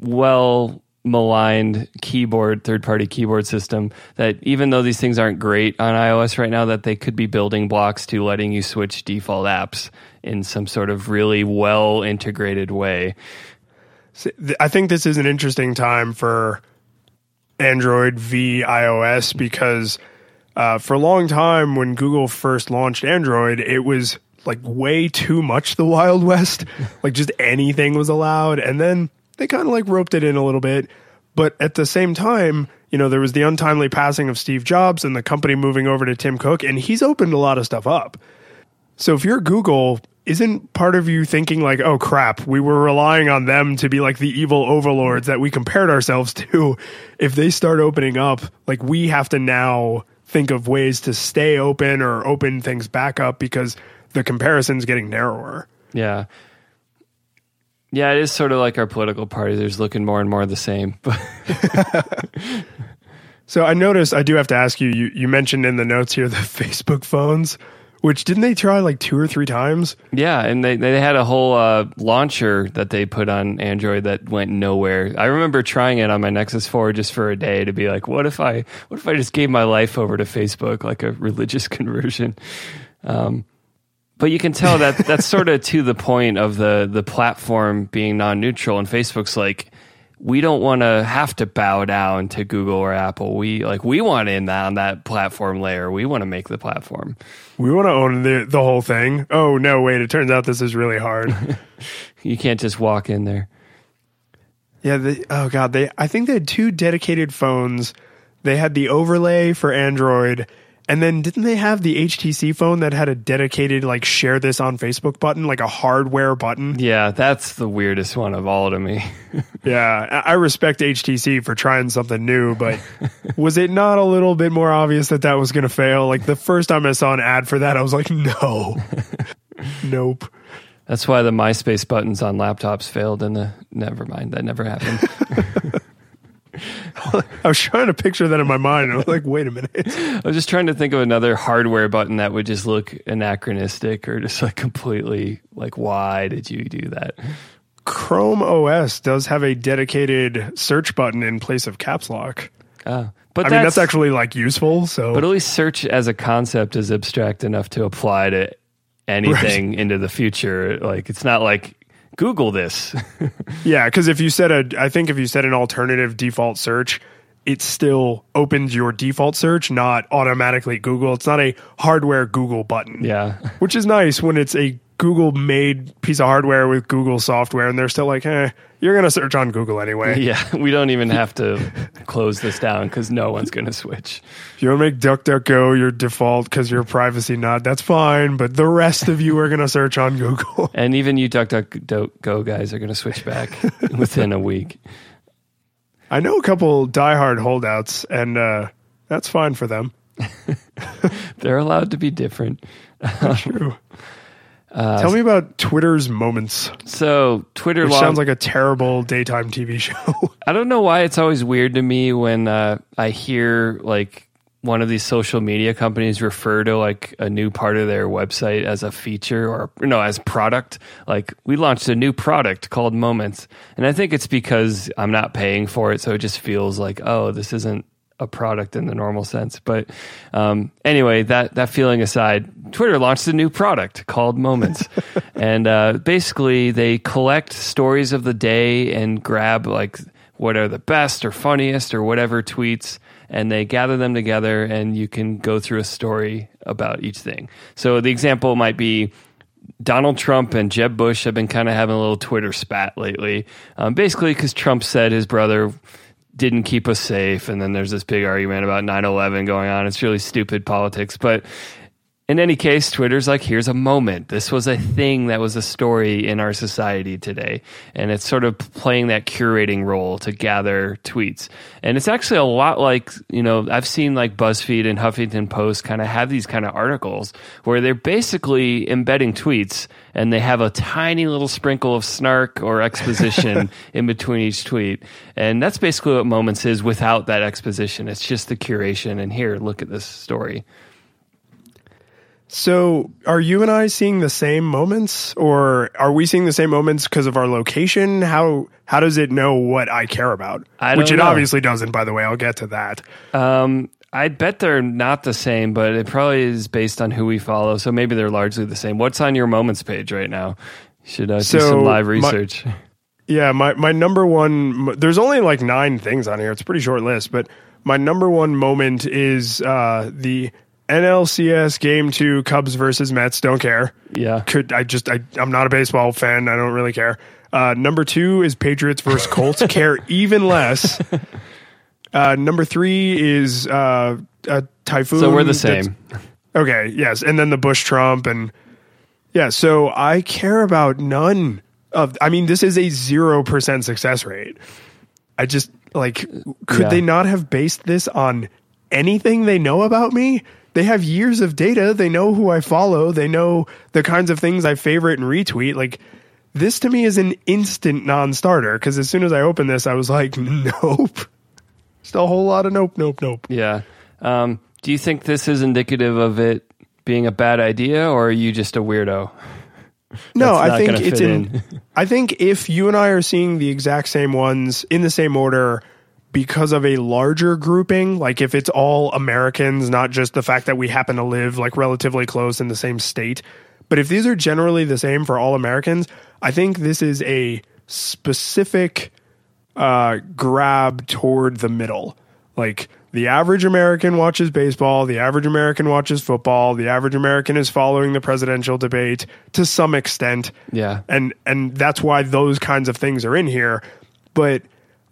well maligned keyboard third party keyboard system that even though these things aren't great on iOS right now that they could be building blocks to letting you switch default apps in some sort of really well integrated way. I think this is an interesting time for Android v iOS because uh, for a long time when Google first launched Android, it was like way too much the Wild West. (laughs) like just anything was allowed. And then they kind of like roped it in a little bit. But at the same time, you know, there was the untimely passing of Steve Jobs and the company moving over to Tim Cook, and he's opened a lot of stuff up. So if you're Google, isn't part of you thinking like, oh crap, we were relying on them to be like the evil overlords that we compared ourselves (laughs) to? If they start opening up, like we have to now think of ways to stay open or open things back up because the comparison's getting narrower. Yeah. Yeah, it is sort of like our political party. There's looking more and more the same. (laughs) so I noticed I do have to ask you, you you mentioned in the notes here the (laughs) Facebook phones. Which didn't they try like two or three times? Yeah, and they they had a whole uh, launcher that they put on Android that went nowhere. I remember trying it on my Nexus 4 just for a day to be like, what if I what if I just gave my life over to Facebook like a (laughs) religious conversion? Um, but you can tell that (laughs) that's sort of to the point of the the platform being non neutral, and Facebook's like we don't want to have to bow down to Google or Apple. We like we want in on that platform layer. We want to make the platform. We want to own the the whole thing. Oh no, wait! It turns out this is really hard. (laughs) (laughs) you can't just walk in there. Yeah. They, oh god. They. I think they had two dedicated phones. They had the overlay for Android and then didn't they have the HTC phone that had a dedicated like share this on Facebook button, like a hardware button? Yeah, that's the weirdest one of all to me. (laughs) yeah, I respect HTC for trying something new, but was it not a little bit more obvious that that was going to fail? Like the first time I saw an ad for that, I was like, no, (laughs) nope. That's why the MySpace buttons on laptops failed, and the never mind, that never happened. (laughs) I was trying to picture that in my mind. I was like, wait a minute. I was just trying to think of another hardware button that would just look anachronistic or just like completely like, why did you do that? Chrome OS does have a dedicated search button in place of caps lock. Oh. But I mean, that's actually like useful. So, but at least search as a concept is abstract enough to apply to anything right. into the future. Like, it's not like Google this. (laughs) yeah, because if you set a, I think if you set an alternative default search, it still opens your default search, not automatically Google. It's not a hardware Google button. Yeah. Which is nice when it's a Google made piece of hardware with Google software and they're still like, eh, you're going to search on Google anyway. (laughs) Yeah. We don't even have to (laughs) close this down because no one's going to switch. If you want to make DuckDuckGo your default because you're privacy nut, that's fine. But the rest of you are going to search on Google. (laughs) And even you DuckDuckGo guys are going to switch back within a week. I know a couple diehard holdouts, and uh, that's fine for them. They're allowed to be different. That's True. Uh, Tell me about Twitter's moments. So Twitter long- sounds like a terrible daytime TV (laughs) show. I don't know why it's always weird to me when uh, I hear like one of these social media companies refer to like a new part of their website as a feature or you no as product like we launched a new product called moments and i think it's because i'm not paying for it so it just feels like oh this isn't a product in the normal sense. But um, anyway that that feeling aside twitter launched a new product called moments. (laughs) And uh, basically they collect stories of the day and grab like what are the best or funniest or whatever tweets and they gather them together and you can go through a story about each thing. So the example might be Donald Trump and Jeb Bush have been kind of having a little Twitter spat lately, um, basically because Trump said his brother didn't keep us safe, and then there's this big argument about 9/11 going on. It's really stupid politics, but in any case, Twitter's like, here's a moment. This was a thing that was a story in our society today. And it's sort of playing that curating role to gather tweets. And it's actually a lot like, you know, I've seen like BuzzFeed and Huffington Post kind of have these kind of articles where they're basically embedding tweets and they have a tiny little sprinkle of snark or exposition (laughs) in between each tweet. And that's basically what Moments is without that exposition. It's just the curation. And here, look at this story. So, are you and I seeing the same moments, or are we seeing the same moments because of our location? How how does it know what I care about? I Which it know. obviously doesn't. By the way, I'll get to that. Um, I bet they're not the same, but it probably is based on who we follow. So maybe they're largely the same. What's on your moments page right now? Should I so do some live research? My, yeah, my my number one. There's only like nine things on here. It's a pretty short list, but my number one moment is uh, the NLCS game two, Cubs versus Mets. Don't care. Yeah. Could I just I, I'm not a baseball fan. I don't really care. Uh, number two is Patriots versus Colts. (laughs) care even less. (laughs) Uh, number three is uh, a typhoon. So we're the same. Okay, yes, and then the Bush Trump and yeah. So I care about none of. I mean, this is a zero percent success rate. I just like could Yeah. they not have based this on anything they know about me? They have years of data. They know who I follow. They know the kinds of things I favorite and retweet. Like this to me is an instant non-starter because as soon as I opened this, I was like, (laughs) nope. Just a whole lot of nope, nope, nope. Yeah. Um, do you think this is indicative of it being a bad idea, or are you just a weirdo? (laughs) No, I think it's in. in. I think if you and I are seeing the exact same ones in the same order because of a larger grouping, like if it's all Americans, not just the fact that we happen to live like relatively close in the same state, but if these are generally the same for all Americans, I think this is a specific uh, grab toward the middle. Like the average American watches baseball, the average American watches football, the average American is following the presidential debate to some extent. Yeah. And and that's why those kinds of things are in here. But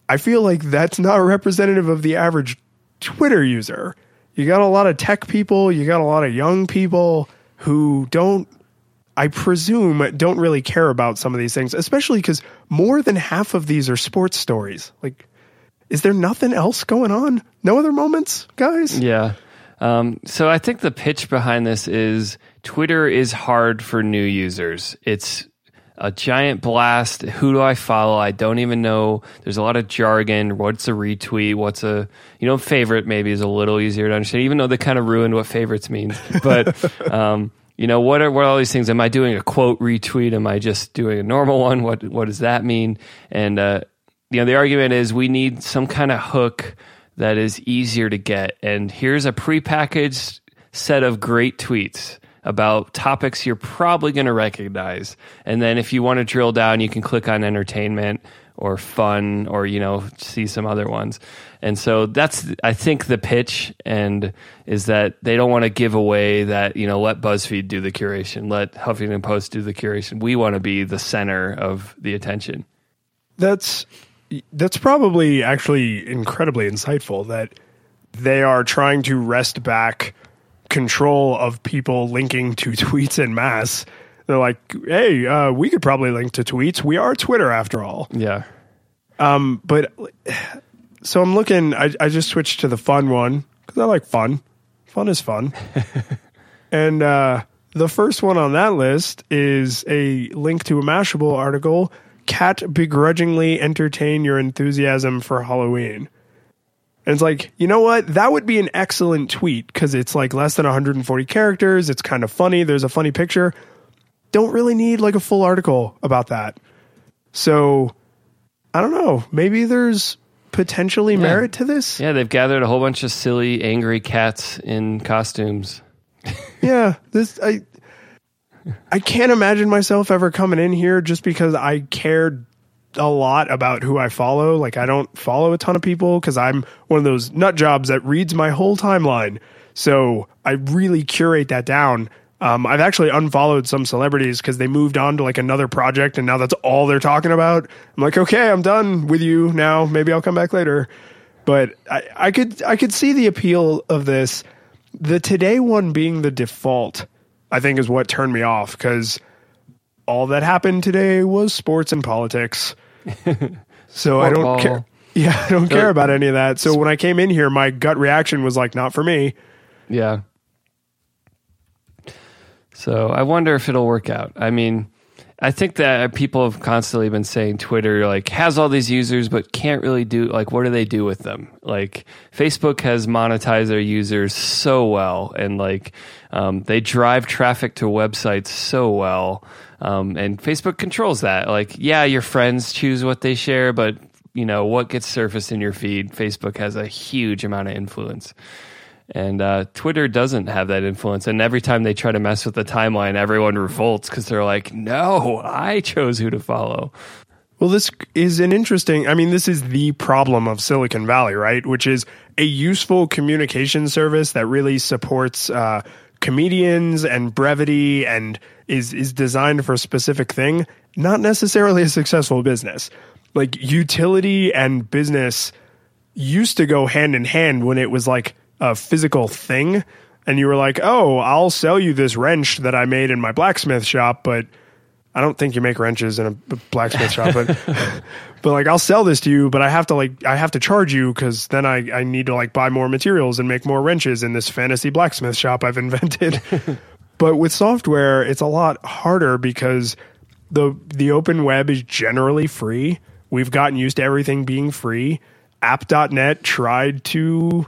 I feel like that's not representative of the average Twitter user. You got a lot of tech people, you got a lot of young people who don't I presume don't really care about some of these things, especially because more than half of these are sports stories. Like, is there nothing else going on? No other moments, guys? Yeah. Um, so I think the pitch behind this is Twitter is hard for new users. It's a giant blast. Who do I follow? I don't even know. There's a lot of jargon. What's a retweet? What's a you know favorite? Maybe is a little easier to understand, even though they kind of ruined what favorites means. But (laughs) um, you know what are what are all these things? Am I doing a quote retweet? Am I just doing a normal one? What what does that mean? And uh, you know the argument is we need some kind of hook that is easier to get. And here's a prepackaged set of great tweets about topics you're probably going to recognize. And then if you want to drill down, you can click on entertainment or fun or, you know, see some other ones. And so that's, I think, the pitch and is that they don't want to give away that, you know, let BuzzFeed do the curation, let Huffington Post do the curation. We want to be the center of the attention. That's that's probably actually incredibly insightful that they are trying to wrest back control of people linking to (laughs) tweets in mass. They're like, hey, uh, we could probably link to tweets. We are Twitter after all. Yeah. Um, But so I'm looking. I, I just switched to the fun one because I like fun. Fun is fun. (laughs) and uh, the first one on that list is a link to a Mashable article. Cat begrudgingly entertain your enthusiasm for Halloween. And it's like, you know what? That would be an excellent tweet because it's like less than 140 characters. It's kind of funny. There's a funny picture. Don't really need like a full article about that. So I don't know. Maybe there's potentially merit to this. Yeah, they've gathered a whole bunch of silly, angry cats in costumes. (laughs) Yeah, this I I can't imagine myself ever coming in here just because I cared a lot about who I follow. Like I don't follow a ton of people because I'm one of those nut jobs that reads my whole timeline. So I really curate that down. Um, I've actually unfollowed some celebrities because they moved on to like another project and now that's all they're talking about. I'm like, okay, I'm done with you now. Maybe I'll come back later. But I, I could I could see the appeal of this. The today one being the default, I think, is what turned me off because all that happened today was sports and politics. (laughs) so I don't care. (laughs) Yeah, I don't care about any of that. So when I came in here, my gut reaction was like, not for me. Yeah. So I wonder if it'll work out. I mean, I think that people have constantly been saying Twitter like has all these users but can't really do like what do they do with them? Like Facebook has monetized their users so well and like um, they drive traffic to websites so well. Um, and Facebook controls that. Like, yeah, your friends choose what they share, but you know what gets surfaced in your feed. Facebook has a huge amount of influence. And uh, Twitter doesn't have that influence. And every time they try to mess with the timeline, everyone revolts because they're like, no, I chose who to follow. Well, this is an interesting, I mean, this is the problem of Silicon Valley, right? Which is a useful communication service that really supports uh, comedians and brevity and is, is designed for a specific thing, not necessarily a successful business. Like utility and business used to go hand in hand when it was like a physical thing. And you were like, oh, I'll sell you this wrench that I made in my blacksmith shop, but I don't think you make wrenches in a blacksmith shop, but (laughs) but like I'll sell this to you, but I have to like I have to charge you because then I I need to like buy more materials and make more wrenches in this fantasy blacksmith shop I've invented. (laughs) but with software, it's a lot harder because the the open web is generally free. We've gotten used to everything being free. App.net tried to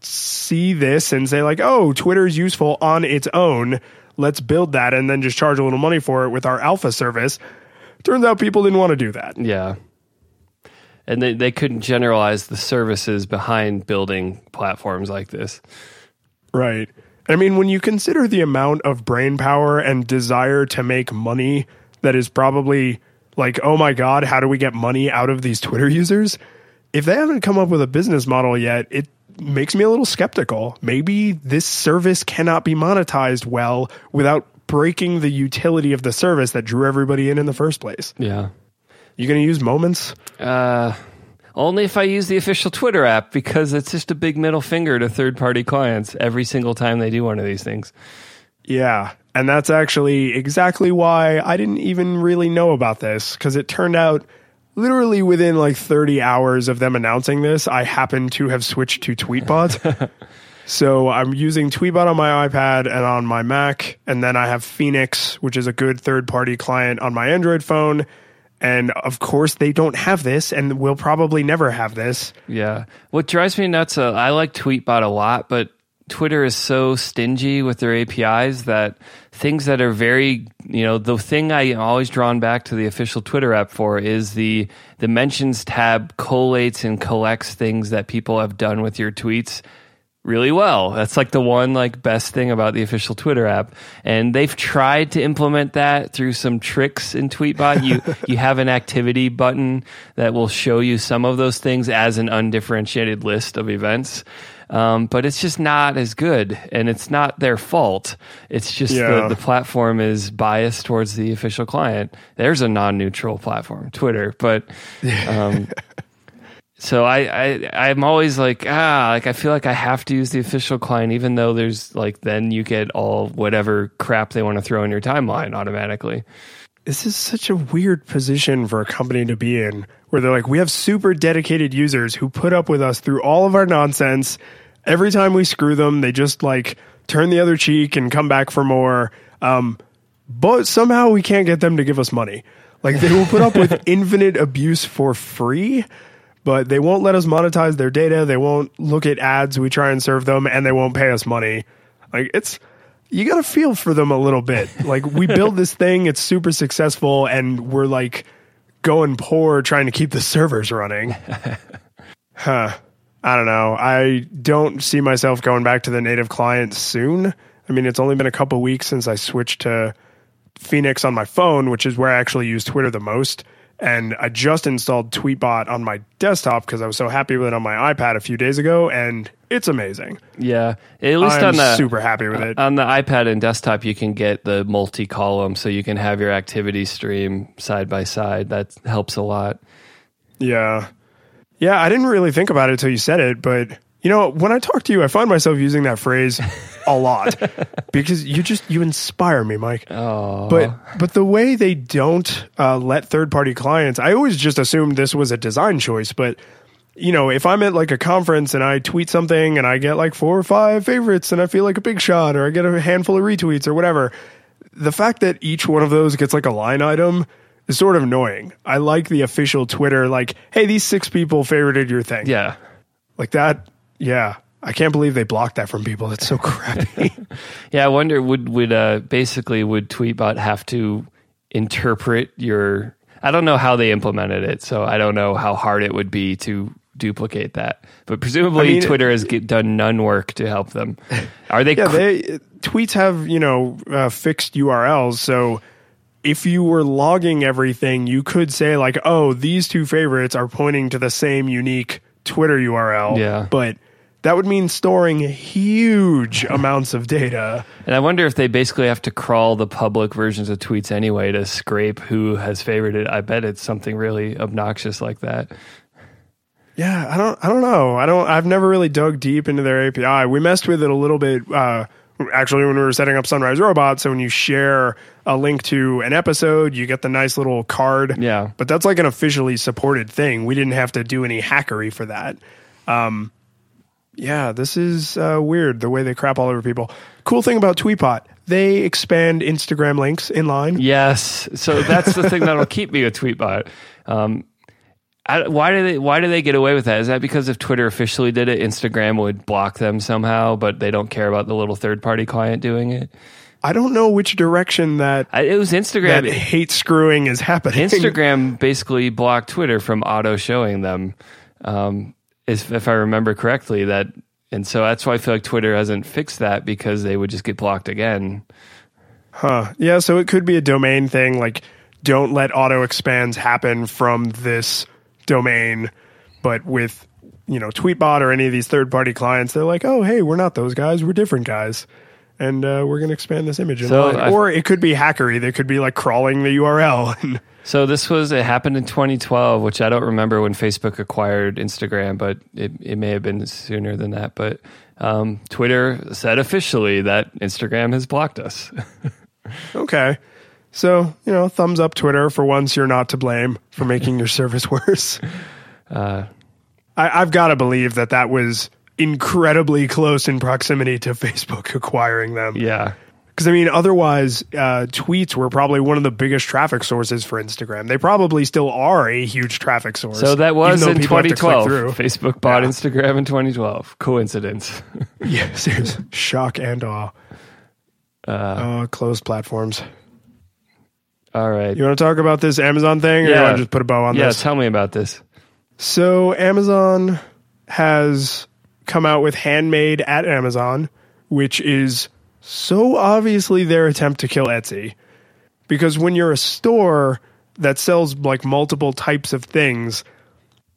see this and say like, "Oh, Twitter is useful on its own." Let's build that and then just charge a little money for it with our alpha service. Turns out people didn't want to do that. Yeah. And they, they couldn't generalize the services behind building platforms like this. Right. I mean, when you consider the amount of brain power and desire to make money that is probably like, oh my God, how do we get money out of these Twitter (laughs) users? If they haven't come up with a business model yet, it makes me a little skeptical. Maybe this service cannot be monetized well without breaking the utility of the service that drew everybody in in the first place. Yeah. You going to use moments? Uh, only if I use the official Twitter app because it's just a big middle finger to third party clients every single time they do one of these things. Yeah. And that's actually exactly why I didn't even really know about this because it turned out literally within like 30 hours of them announcing this, I happen to have switched to Tweetbot. (laughs) so I'm using Tweetbot on my iPad and on my Mac. And then I have Fenix, which is a good third party client on my Android phone. And of course, they don't have this and will probably never have this. Yeah. What drives me nuts, uh, I like Tweetbot a lot, but Twitter is so stingy with their APIs that things that are very, you know, the thing I always drawn back to the official Twitter app for is the the mentions tab collates and collects things that people have done with your tweets really well. That's like the one like best thing about the official Twitter app. And they've tried to implement that through some tricks in Tweetbot. You (laughs) you have an activity button that will show you some of those things as an undifferentiated list of events. Um, but it's just not as good, and it's not their fault. It's just yeah. the, the platform is biased towards the official client. There's a non-neutral platform, Twitter, but um, (laughs) so I, I I'm always like ah like I feel like I have to use the official client, even though there's like then you get all whatever crap they want to throw in your timeline automatically this is such a weird position for a company to be in where they're like, we have super dedicated users who put up with us through all of our nonsense. Every time we screw them, they just like turn the other cheek and come back for more. Um, but somehow we can't get them to give us money. Like they will put up with (laughs) infinite abuse for free, but they won't let us monetize their data. They won't look at ads we try and serve them, and they won't pay us money. Like it's you got to feel for them a little bit. Like we build this thing, it's super successful, and we're like going poor trying to keep the servers running. (laughs) huh. I don't know. I don't see myself going back to the native client soon. I mean, it's only been a couple weeks since I switched to Fenix on my phone, which is where I actually use Twitter the most. And I just installed Tweetbot on my desktop because I was so happy with it on my iPad a few days ago, and it's amazing. Yeah, at least I'm on the super happy with it. On the iPad and desktop, you can get the multi-column, so you can have your activity stream side by side. That helps a lot. Yeah, yeah. I didn't really think about it until you said it, but you know, when I talk to you, I find myself using that phrase a lot (laughs) because you just you inspire me, Mike. Oh. But but the way they don't uh, let third party clients, I always just assumed this was a design choice. But you know, if I'm at like a conference and I tweet something and I get like four or five favorites and I feel like a big shot or I get a handful of retweets or whatever, the fact that each one of those gets like a line item is sort of annoying. I like the official Twitter, like, hey, these six people favorited your thing. Yeah. Like that yeah. I can't believe they blocked that from people. That's so (laughs) crappy. yeah, I wonder would would uh, basically would Tweetbot have to interpret your I don't know how they implemented it, so I don't know how hard it would be to duplicate that. But presumably I mean, Twitter has get, done none work to help them. (laughs) Are they Yeah, cr- they tweets have, you know, uh, fixed URLs, so if you were logging everything, you could say like, "Oh, these two favorites are pointing to the same unique Twitter URL." Yeah. But that would mean storing huge amounts of data. And I wonder if they basically have to crawl the public versions of tweets anyway to scrape who has favored it. I bet it's something really obnoxious like that. Yeah, I don't I don't know. I don't I've never really dug deep into their API. We messed with it a little bit uh actually when we were setting up Sunrise Robot, so when you share a link to an episode, you get the nice little card. Yeah. But that's like an officially supported thing. We didn't have to do any hackery for that. Um yeah, this is uh, weird the way they crap all over people. Cool thing about Tweetbot, they expand Instagram links in line. Yes, so that's the thing that'll keep me a Tweetbot. Um, I, why do they Why do they get away with that? Is that because if Twitter officially did it, Instagram would block them somehow, but they don't care about the little third party client doing it? I don't know which direction that I, it was Instagram. that hate screwing is happening. Instagram (laughs) basically blocked Twitter from auto showing them, um, if, if I remember correctly. That and so that's why I feel like Twitter hasn't fixed that because they would just get blocked again. Huh. Yeah, so it could be a domain thing like don't let auto expands happen from this domain, but with you know Tweetbot or any of these third party clients, they're like, oh hey, we're not those guys, we're different guys. And uh, we're going to expand this image. in So or it could be hackery. They could be like crawling the URL. (laughs) So this was it happened in 2012, which I don't remember when Facebook acquired Instagram, but it, it may have been sooner than that. But um, Twitter said officially that Instagram has blocked us. (laughs) okay. So, you know, thumbs up Twitter for once you're not to blame for making your service (laughs) worse. Uh, I, I've got to believe that that was incredibly close in proximity to Facebook acquiring them. yeah, Because I mean, otherwise, uh, tweets were probably one of the biggest traffic sources for Instagram. They probably still are a huge traffic source. so that was in people have to click 2012. Facebook bought Yeah. Instagram in 2012. Coincidence. (laughs) Yeah, seriously, shock and awe. Uh, Uh, closed platforms. all right. You want to talk about this Amazon thing, or you want to just put a bow on Yeah, this? Yeah, tell me about this. So Amazon has come out with handmade at Amazon, which is so obviously their attempt to kill Etsy. Because when you're a store that sells like multiple types of things,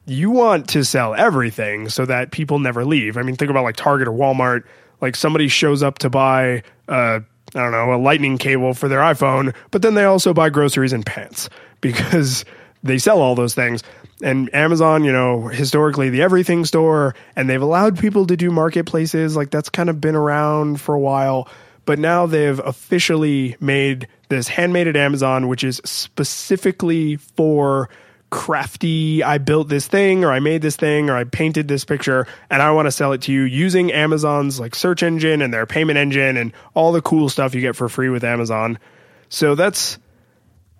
you want to sell everything so that people never leave. I mean, think about like Target or Walmart. Like somebody shows up to buy, uh, I don't know, a lightning cable for their iPhone, but then they also buy groceries and pants (laughs) because they sell all those things. And Amazon, you know, historically the everything store, and they've allowed people to do marketplaces. Like that's kind of been around for a while. But now they've officially made this handmade at Amazon, which is specifically for crafty i built this thing or i made this thing or i painted this picture and i want to sell it to you using amazon's like search engine and their payment engine and all the cool stuff you get for free with amazon so that's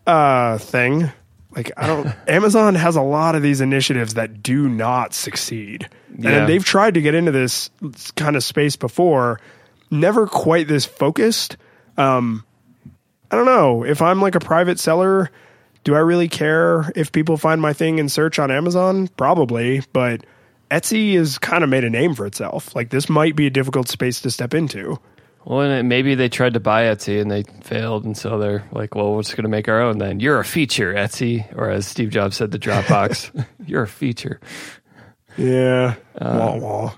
a thing like i don't (laughs) amazon has a lot of these initiatives that do not succeed Yeah. and they've tried to get into this kind of space before never quite this focused um i don't know if i'm like a private seller do I really care if people find my thing in search on Amazon? Probably, but Etsy has kind of made a name for itself. Like this might be a difficult space to step into. Well, maybe they tried to buy Etsy and they failed, and so they're like, "Well, we're just going to make our own." Then you're a feature, Etsy, or as Steve Jobs said, the Dropbox. (laughs) you're a feature. Yeah, uh, wah wah.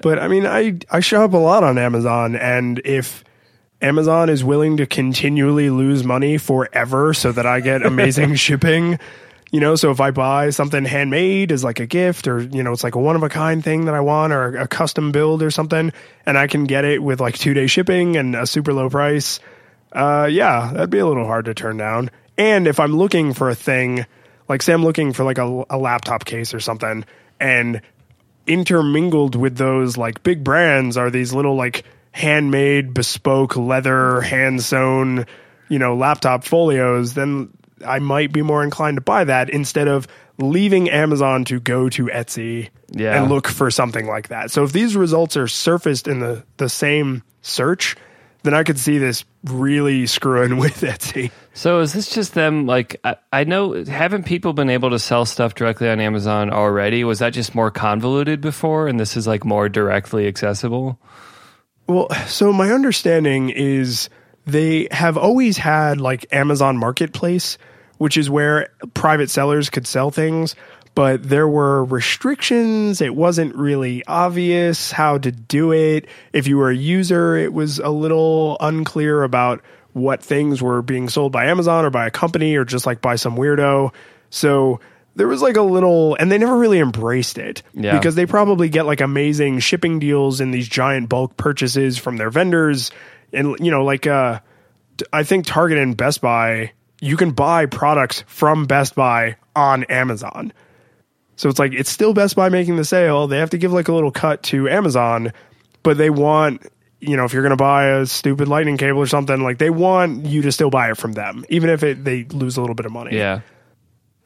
But I mean, I I shop a lot on Amazon, and if Amazon is willing to continually lose money forever so that I get (laughs) amazing shipping. You know, so if I buy something handmade as like a gift or, you know, it's like a one of a kind thing that I want or a custom build or something, and I can get it with like two day shipping and a super low price, uh, yeah, that'd be a little hard to turn down. And if I'm looking for a thing, like say I'm looking for like a, a laptop case or something, and intermingled with those like big brands are these little like handmade bespoke leather hand sewn you know laptop folios then i might be more inclined to buy that instead of leaving amazon to go to etsy Yeah. and look for something like that so if these results are surfaced in the the same search then i could see this really screwing (laughs) with etsy So is this just them? Like, I, I know, haven't people been able to sell stuff directly on Amazon already? Was that just more convoluted before, and this is like more directly accessible? Well, so my understanding is they have always had like Amazon Marketplace, which is where private sellers could sell things, but there were restrictions. It wasn't really obvious how to do it. If you were a user, it was a little unclear about what things were being sold by Amazon or by a company or just like by some weirdo. So there was like a little, and they never really embraced it Yeah. because they probably get like amazing shipping deals in these giant bulk purchases from their vendors. And, you know, like, uh, I think Target and Best Buy, you can buy products from Best Buy on Amazon. So it's like, it's still Best Buy making the sale. They have to give like a little cut to Amazon, but they want, you know, if you're going to buy a stupid lightning cable or something, like they want you to still buy it from them, even if it, they lose a little bit of money. Yeah.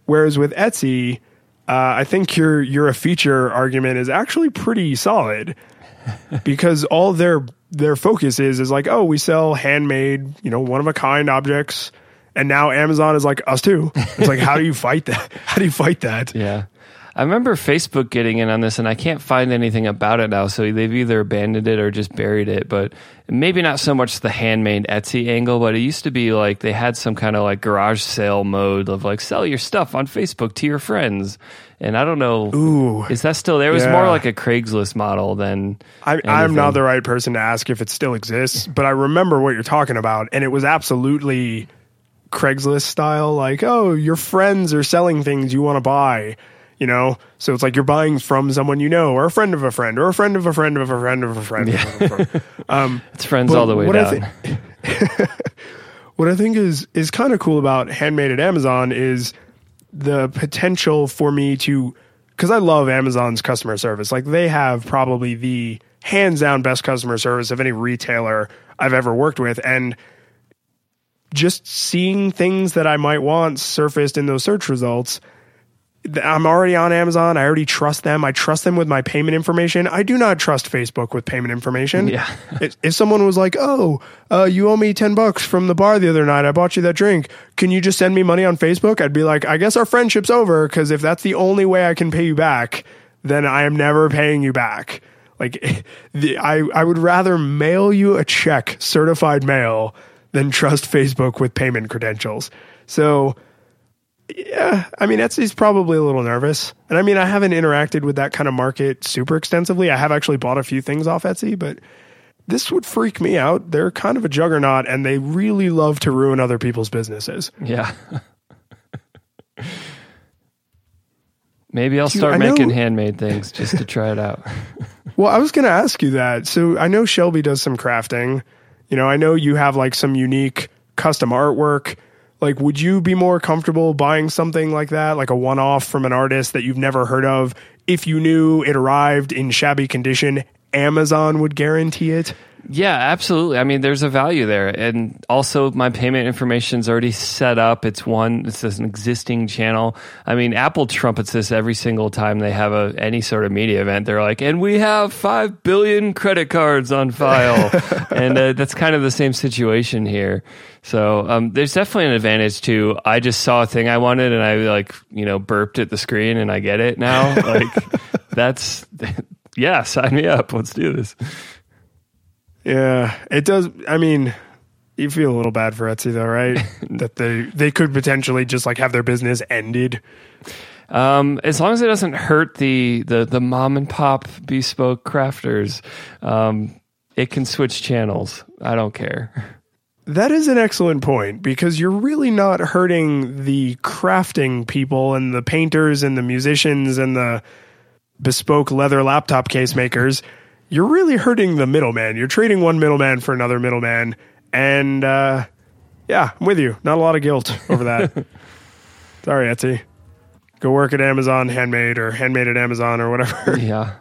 Whereas with Etsy, uh, I think your your a feature argument is actually pretty solid (laughs) because all their their focus is is like, oh, we sell handmade, you know, one of a kind objects, and now Amazon is like us too. It's like, how do you fight that? (laughs) How do you fight that? Yeah. I remember Facebook getting in on this, and I can't find anything about it now. So they've either abandoned it or just buried it. But maybe not so much the handmade Etsy angle, but it used to be like they had some kind of like garage sale mode of like sell your stuff on Facebook to your friends. And I don't know, Ooh. is that still there? It was Yeah. more like a Craigslist model than. I, I'm not the right person to ask if it still exists, but I remember what you're talking about, and it was absolutely Craigslist style. Like, oh, your friends are selling things you want to buy, you know. So it's like you're buying from someone you know, or a friend of a friend, or a friend of a friend of a friend of a friend. Of a friend. um, It's friends all the way what I down. thi- what I think is is kind of cool about handmade at Amazon is the potential for me to because I love Amazon's customer service. Like they have probably the hands down best customer service of any retailer I've ever worked with, and just seeing things that I might want surfaced in those search results. I'm already on Amazon. I already trust them. I trust them with my payment information. I do not trust Facebook with payment information. Yeah. (laughs) if, if someone was like, "Oh, uh, you owe me ten bucks from the bar the other night. I bought you that drink. Can you just send me money on Facebook?" I'd be like, "I guess our friendship's over because if that's the only way I can pay you back, then I am never paying you back." Like, (laughs) the, I I would rather mail you a check, certified mail, than trust Facebook with payment credentials. So. Yeah, I mean Etsy's probably a little nervous, and I mean I haven't interacted with that kind of market super extensively. I have actually bought a few things off Etsy, but this would freak me out. They're kind of a juggernaut, and they really love to ruin other people's businesses. Yeah. (laughs) Maybe I'll Dude, start I know- making handmade things just to try it out. (laughs) Well, I was going to ask you that. So I know Shelby does some crafting. You know, I know you have like some unique custom artwork. Like, would you be more comfortable buying something like that, like a one off from an artist that you've never heard of, if you knew it arrived in shabby condition? Amazon would guarantee it. Yeah, absolutely. I mean, there's a value there, and also my payment information is already set up. It's one. It's an existing channel. I mean, Apple trumpets this every single time they have a any sort of media event. They're like, "And we have five billion credit cards on file," (laughs) and uh, that's kind of the same situation here. So um, there's definitely an advantage to. I just saw a thing I wanted, and I like you know burped at the screen, and I get it now. (laughs) Like that's yeah, sign me up. Let's do this. Yeah, it does. I mean, you feel a little bad for Etsy though, right? (laughs) that they they could potentially just like have their business ended. Um, as long as it doesn't hurt the, the, the mom and pop bespoke crafters, um, it can switch channels. I don't care. That is an excellent point because you're really not hurting the crafting people and the painters and the musicians and the bespoke leather laptop case makers. You're really hurting the middleman. You're trading one middleman for another middleman. And uh, yeah, I'm with you. Not a lot of guilt over that. (laughs) Sorry, Etsy. Go work at Amazon Handmade or Handmade at Amazon or whatever. Yeah.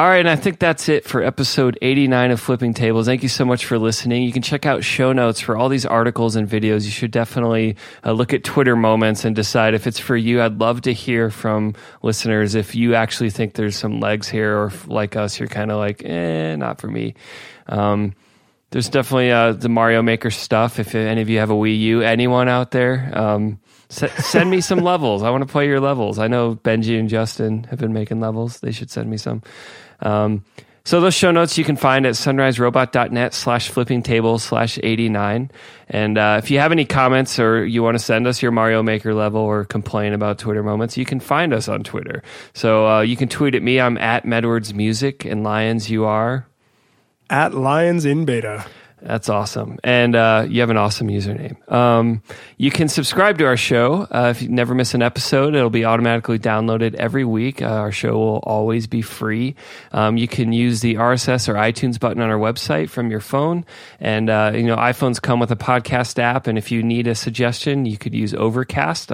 All right, and I think that's it for episode 89 of Flipping Tables. Thank you so much for listening. You can check out show notes for all these articles and videos. You should definitely uh, look at Twitter moments and decide if it's for you. I'd love to hear from listeners if you actually think there's some legs here, or like us, you're kind of like, eh, not for me. Um, there's definitely uh, the Mario Maker stuff. If any of you have a Wii U, anyone out there, um, s- send me some (laughs) levels. I want to play your levels. I know Benji and Justin have been making levels. They should send me some. Um, So those show notes you can find at sunriserobot.net slash flipping tables slash 89. And uh, if you have any comments or you want to send us your Mario Maker level or complain about Twitter moments, you can find us on Twitter. So uh, you can tweet at me. I'm at Medwards Music and Lions you are. At Lions in Beta. That's awesome. And uh, you have an awesome username. Um, you can subscribe to our show. Uh, if you never miss an episode, it'll be automatically downloaded every week. Uh, our show will always be free. Um, you can use the RSS or iTunes button on our website from your phone. And, uh, you know, iPhones come with a podcast app. And if you need a suggestion, you could use Overcast.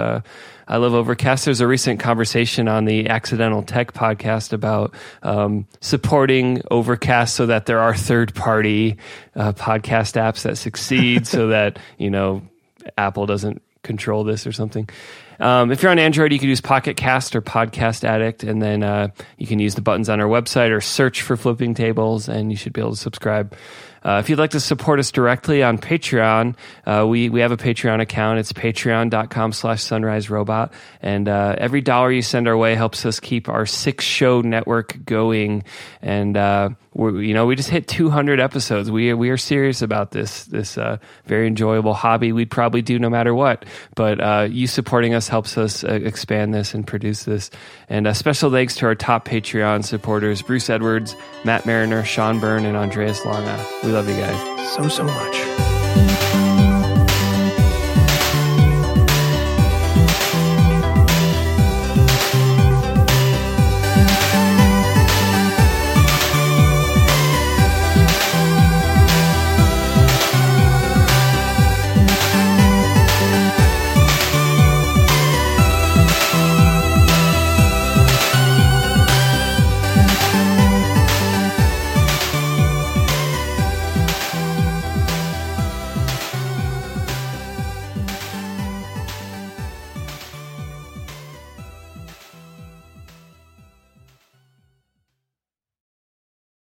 I love Overcast. There's a recent conversation on the Accidental Tech podcast about um, supporting Overcast so that there are third party uh, podcast apps that succeed so (laughs) that, you know, Apple doesn't control this or something. Um, if you're on Android, you can use Pocket Cast or Podcast Addict, and then uh, you can use the buttons on our website or search for Flipping Tables, and you should be able to subscribe. Uh, if you'd like to support us directly on Patreon, uh, we, we have a Patreon account. It's patreon.com slash sunrise robot. And uh, every dollar you send our way helps us keep our six show network going. And, uh, we're, you know, we just hit 200 episodes. We, we are serious about this, this uh, very enjoyable hobby we'd probably do no matter what. But uh, you supporting us helps us expand this and produce this. And a special thanks to our top Patreon supporters, Bruce Edwards, Matt Mariner, Sean Byrne, and Andreas Langa. We love you guys so, so much.